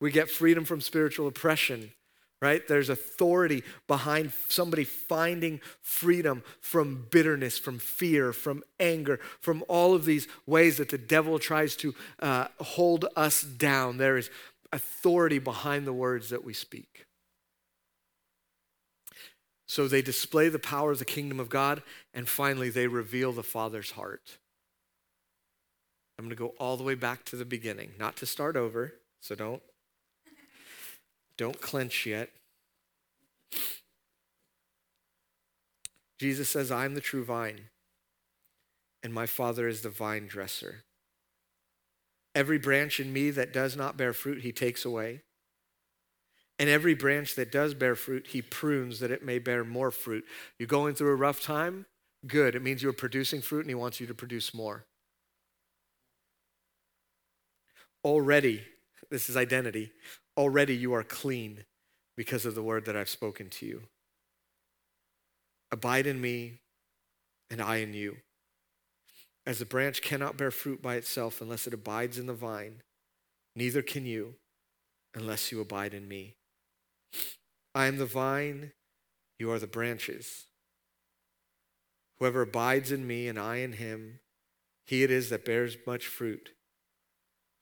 We get freedom from spiritual oppression right? There's authority behind somebody finding freedom from bitterness, from fear, from anger, from all of these ways that the devil tries to uh, hold us down. There is authority behind the words that we speak. So they display the power of the kingdom of God, and finally, they reveal the Father's heart. I'm going to go all the way back to the beginning, not to start over, so don't don't clench yet. Jesus says, I'm the true vine, and my Father is the vine dresser. Every branch in me that does not bear fruit, he takes away. And every branch that does bear fruit, he prunes that it may bear more fruit. You're going through a rough time? Good. It means you're producing fruit and he wants you to produce more. Already, this is identity, already you are clean because of the word that I've spoken to you. Abide in me, and I in you. As a branch cannot bear fruit by itself unless it abides in the vine, neither can you unless you abide in me. I am the vine, you are the branches. Whoever abides in me and I in him, he it is that bears much fruit.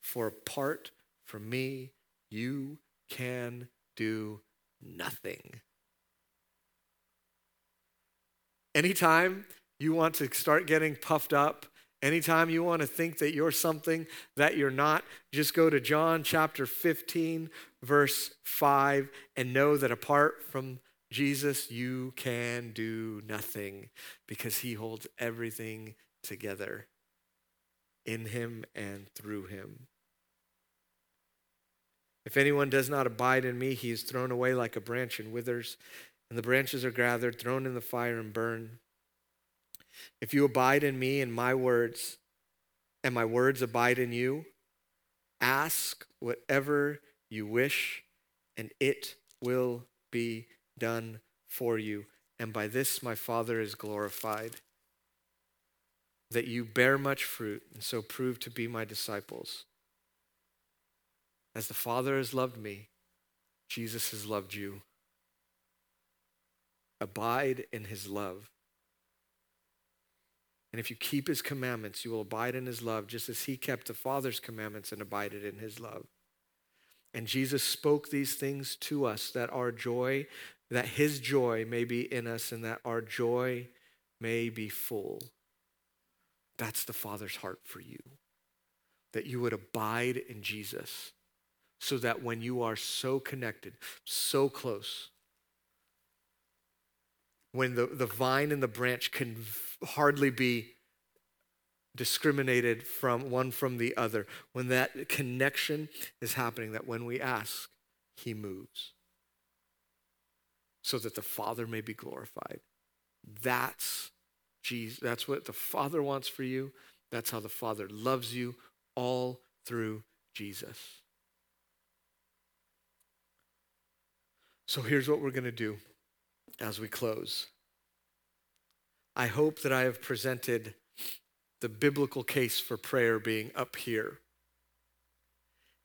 For apart from me, you can do nothing. Anytime you want to start getting puffed up, anytime you want to think that you're something that you're not, just go to John chapter 15, verse 5, and know that apart from Jesus, you can do nothing because he holds everything together in him and through him. If anyone does not abide in me, he is thrown away like a branch and withers, and the branches are gathered, thrown in the fire, and burned. If you abide in me and my words, and my words abide in you, ask whatever you wish, and it will be done for you. And by this my Father is glorified, that you bear much fruit, and so prove to be my disciples. As the Father has loved me, Jesus has loved you. Abide in his love. And if you keep his commandments, you will abide in his love, just as he kept the Father's commandments and abided in his love. And Jesus spoke these things to us that our joy, that his joy may be in us and that our joy may be full. That's the Father's heart for you. That you would abide in Jesus so that when you are so connected, so close, when the, the vine and the branch can hardly be discriminated from one from the other, when that connection is happening, that when we ask, he moves so that the Father may be glorified. That's Jesus. That's what the Father wants for you. That's how the Father loves you, all through Jesus. So here's what we're going to do as we close. I hope that I have presented the biblical case for prayer being up here.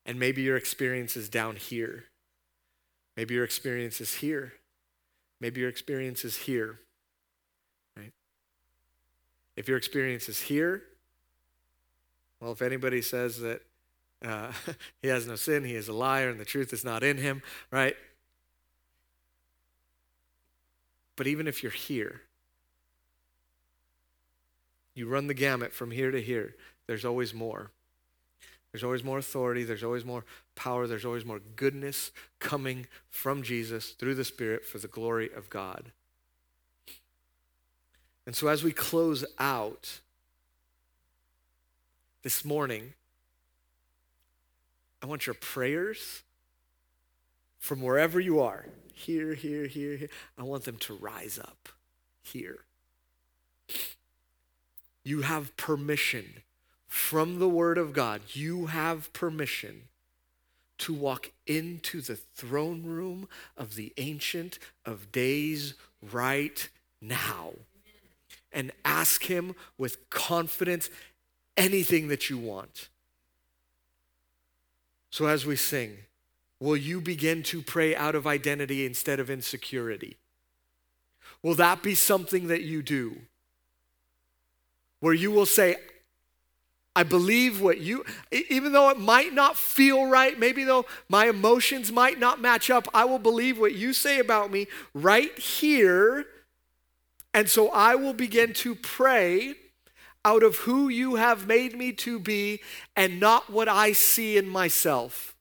And maybe your experience is down here. Maybe your experience is here. Maybe your experience is here. Right? If your experience is here, well, if anybody says that uh, he has no sin, he is a liar, and the truth is not in him, right? But even if you're here, you run the gamut from here to here, there's always more. There's always more authority, there's always more power, there's always more goodness coming from Jesus through the Spirit for the glory of God. And so as we close out this morning, I want your prayers from wherever you are here, here, here, here. I want them to rise up here. You have permission from the Word of God. You have permission to walk into the throne room of the Ancient of Days right now and ask Him with confidence anything that you want. So, as we sing, will you begin to pray out of identity instead of insecurity? Will that be something that you do? where you will say, I believe what you, even though it might not feel right, maybe though my emotions might not match up, I will believe what you say about me right here. And so I will begin to pray out of who you have made me to be and not what I see in myself.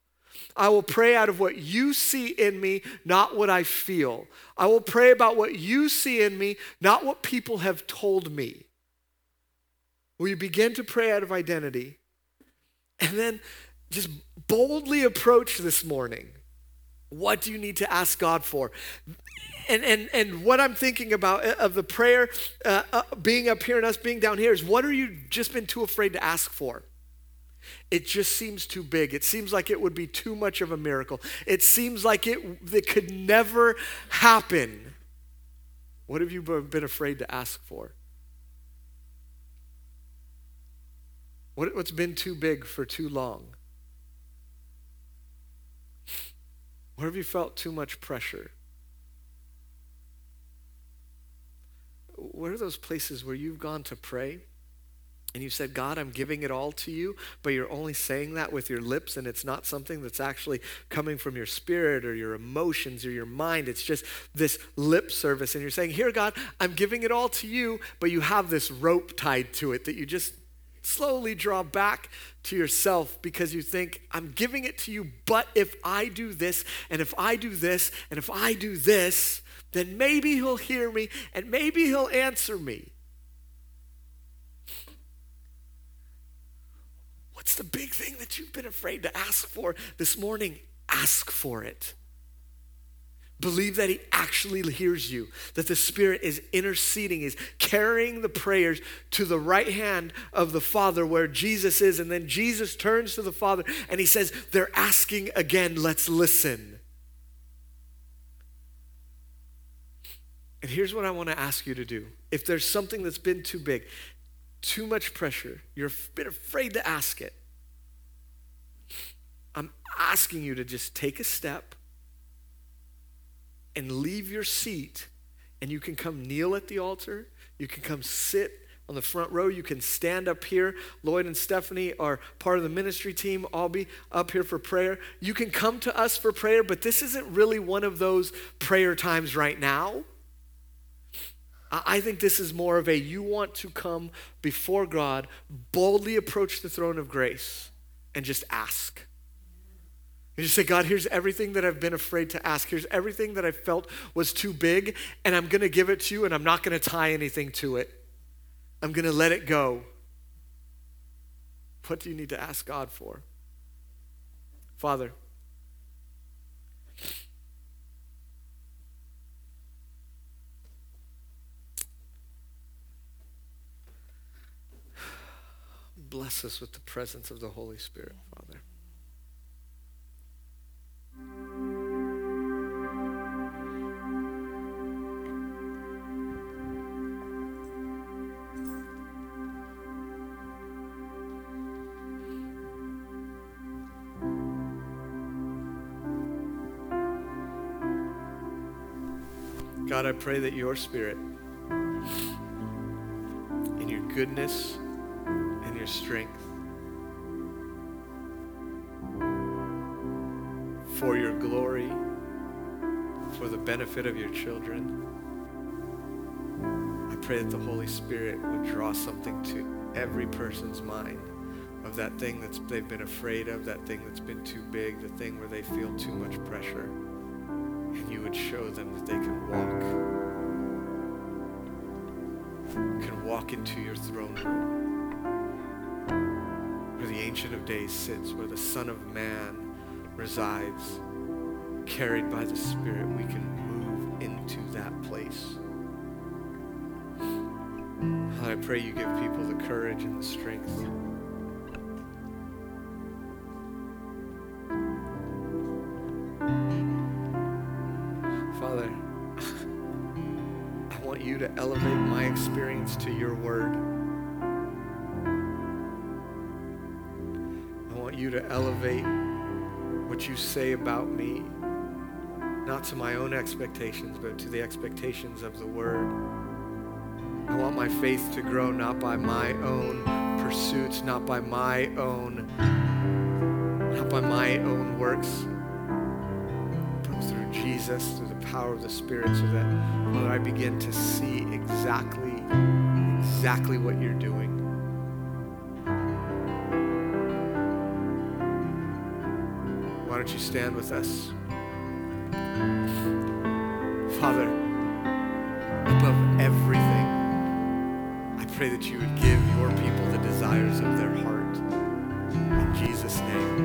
I will pray out of what you see in me, not what I feel. I will pray about what you see in me, not what people have told me. Will you begin to pray out of identity? And then just boldly approach this morning. What do you need to ask God for? And, and, and what I'm thinking about uh, of the prayer uh, uh, being up here and us being down here is what are you just been too afraid to ask for? It just seems too big. It seems like it would be too much of a miracle. It seems like it, it could never happen. What have you been afraid to ask for? What, what's been too big for too long? Where have you felt too much pressure? Where are those places where you've gone to pray and you said, God, I'm giving it all to you, but you're only saying that with your lips, and it's not something that's actually coming from your spirit or your emotions or your mind. It's just this lip service. And you're saying, Here, God, I'm giving it all to you, but you have this rope tied to it that you just slowly draw back to yourself because you think, I'm giving it to you, but if I do this, and if I do this, and if I do this, then maybe he'll hear me and maybe he'll answer me. What's the big thing that you've been afraid to ask for this morning? Ask for it. Believe that He actually hears you, that the Spirit is interceding, is carrying the prayers to the right hand of the Father where Jesus is. And then Jesus turns to the Father and He says, They're asking again, let's listen. And here's what I want to ask you to do. If there's something that's been too big, too much pressure, you're a bit afraid to ask it, I'm asking you to just take a step and leave your seat, and you can come kneel at the altar. You can come sit on the front row. You can stand up here. Lloyd and Stephanie are part of the ministry team. I'll be up here for prayer. You can come to us for prayer, but this isn't really one of those prayer times right now. I think this is more of a you want to come before God, boldly approach the throne of grace, and just ask. You just say, God, here's everything that I've been afraid to ask. Here's everything that I felt was too big, and I'm going to give it to you, and I'm not going to tie anything to it. I'm going to let it go. What do you need to ask God for? Father, bless us with the presence of the Holy Spirit, Father. God, I pray that your spirit, in your goodness and your strength, for your glory, for the benefit of your children, I pray that the Holy Spirit would draw something to every person's mind of that thing that they've been afraid of, that thing that's been too big, the thing where they feel too much pressure. And you would show them that they can walk can walk into your throne room ancient of days sits where the son of man resides carried by the spirit we can move into that place. I pray you give people the courage and the strength. Father, I want you to elevate my experience to your elevate what you say about me, not to my own expectations, but to the expectations of the word. I want my faith to grow not by my own pursuits, not by my own, not by my own works, but through Jesus, through the power of the Spirit, so that, Father, I begin to see exactly, exactly what you're doing. Don't you stand with us? Father, above everything, I pray that you would give your people the desires of their heart. In Jesus' name,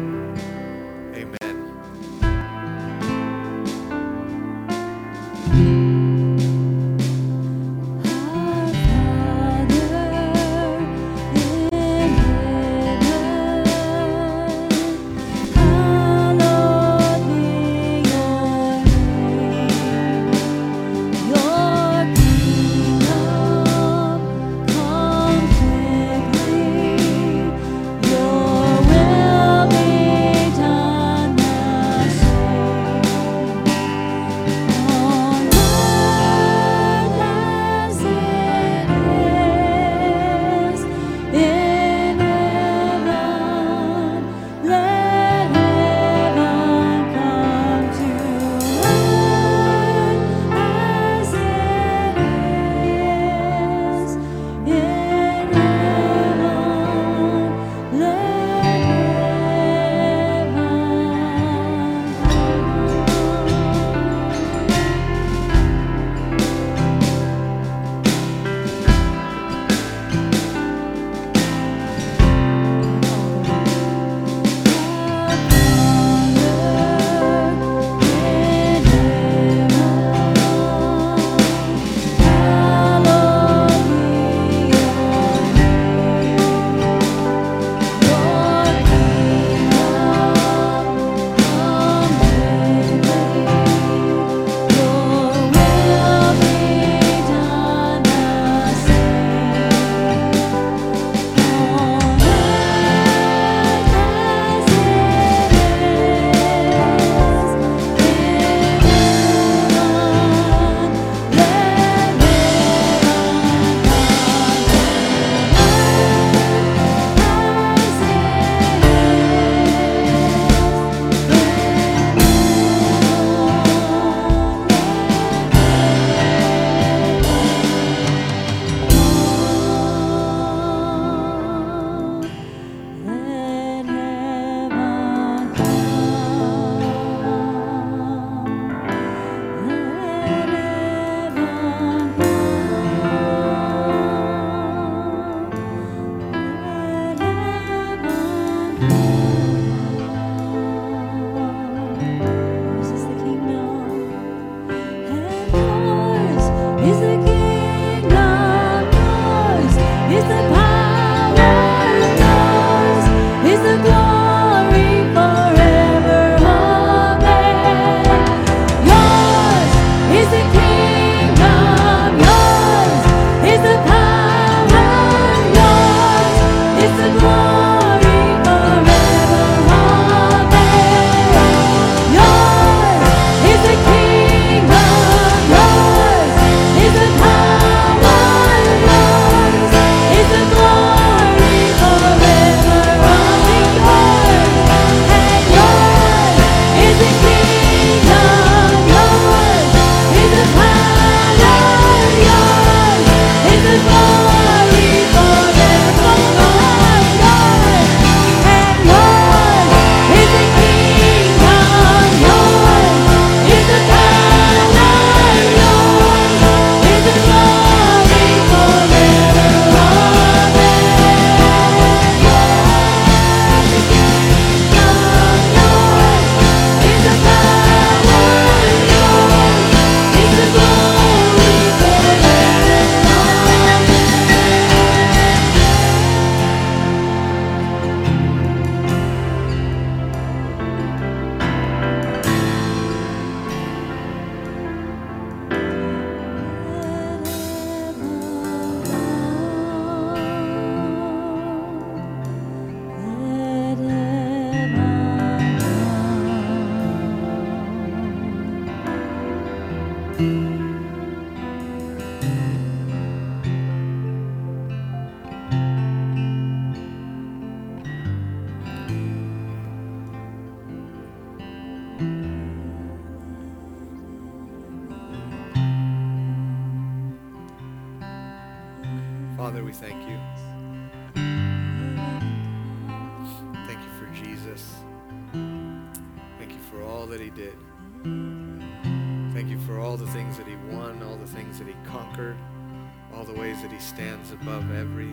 stands above every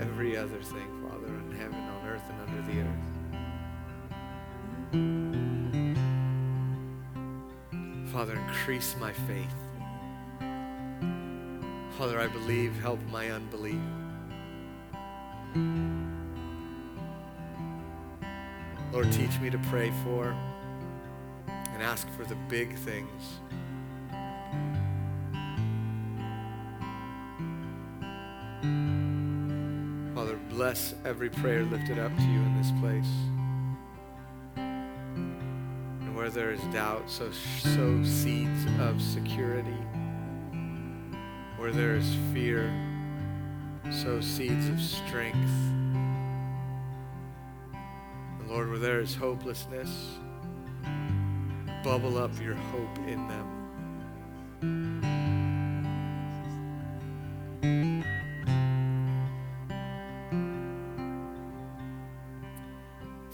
every other thing, Father, in heaven, on earth, and under the earth. Father, increase my faith. Father, I believe, help my unbelief. Lord, teach me to pray for and ask for the big things. Bless every prayer lifted up to you in this place. And where there is doubt, so sow seeds of security. Where there is fear, sow seeds of strength. And Lord, where there is hopelessness, bubble up your hope in them.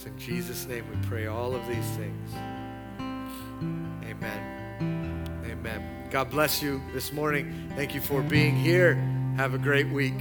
It's in Jesus' name we pray all of these things. Amen. Amen. God bless you this morning. Thank you for being here. Have a great week.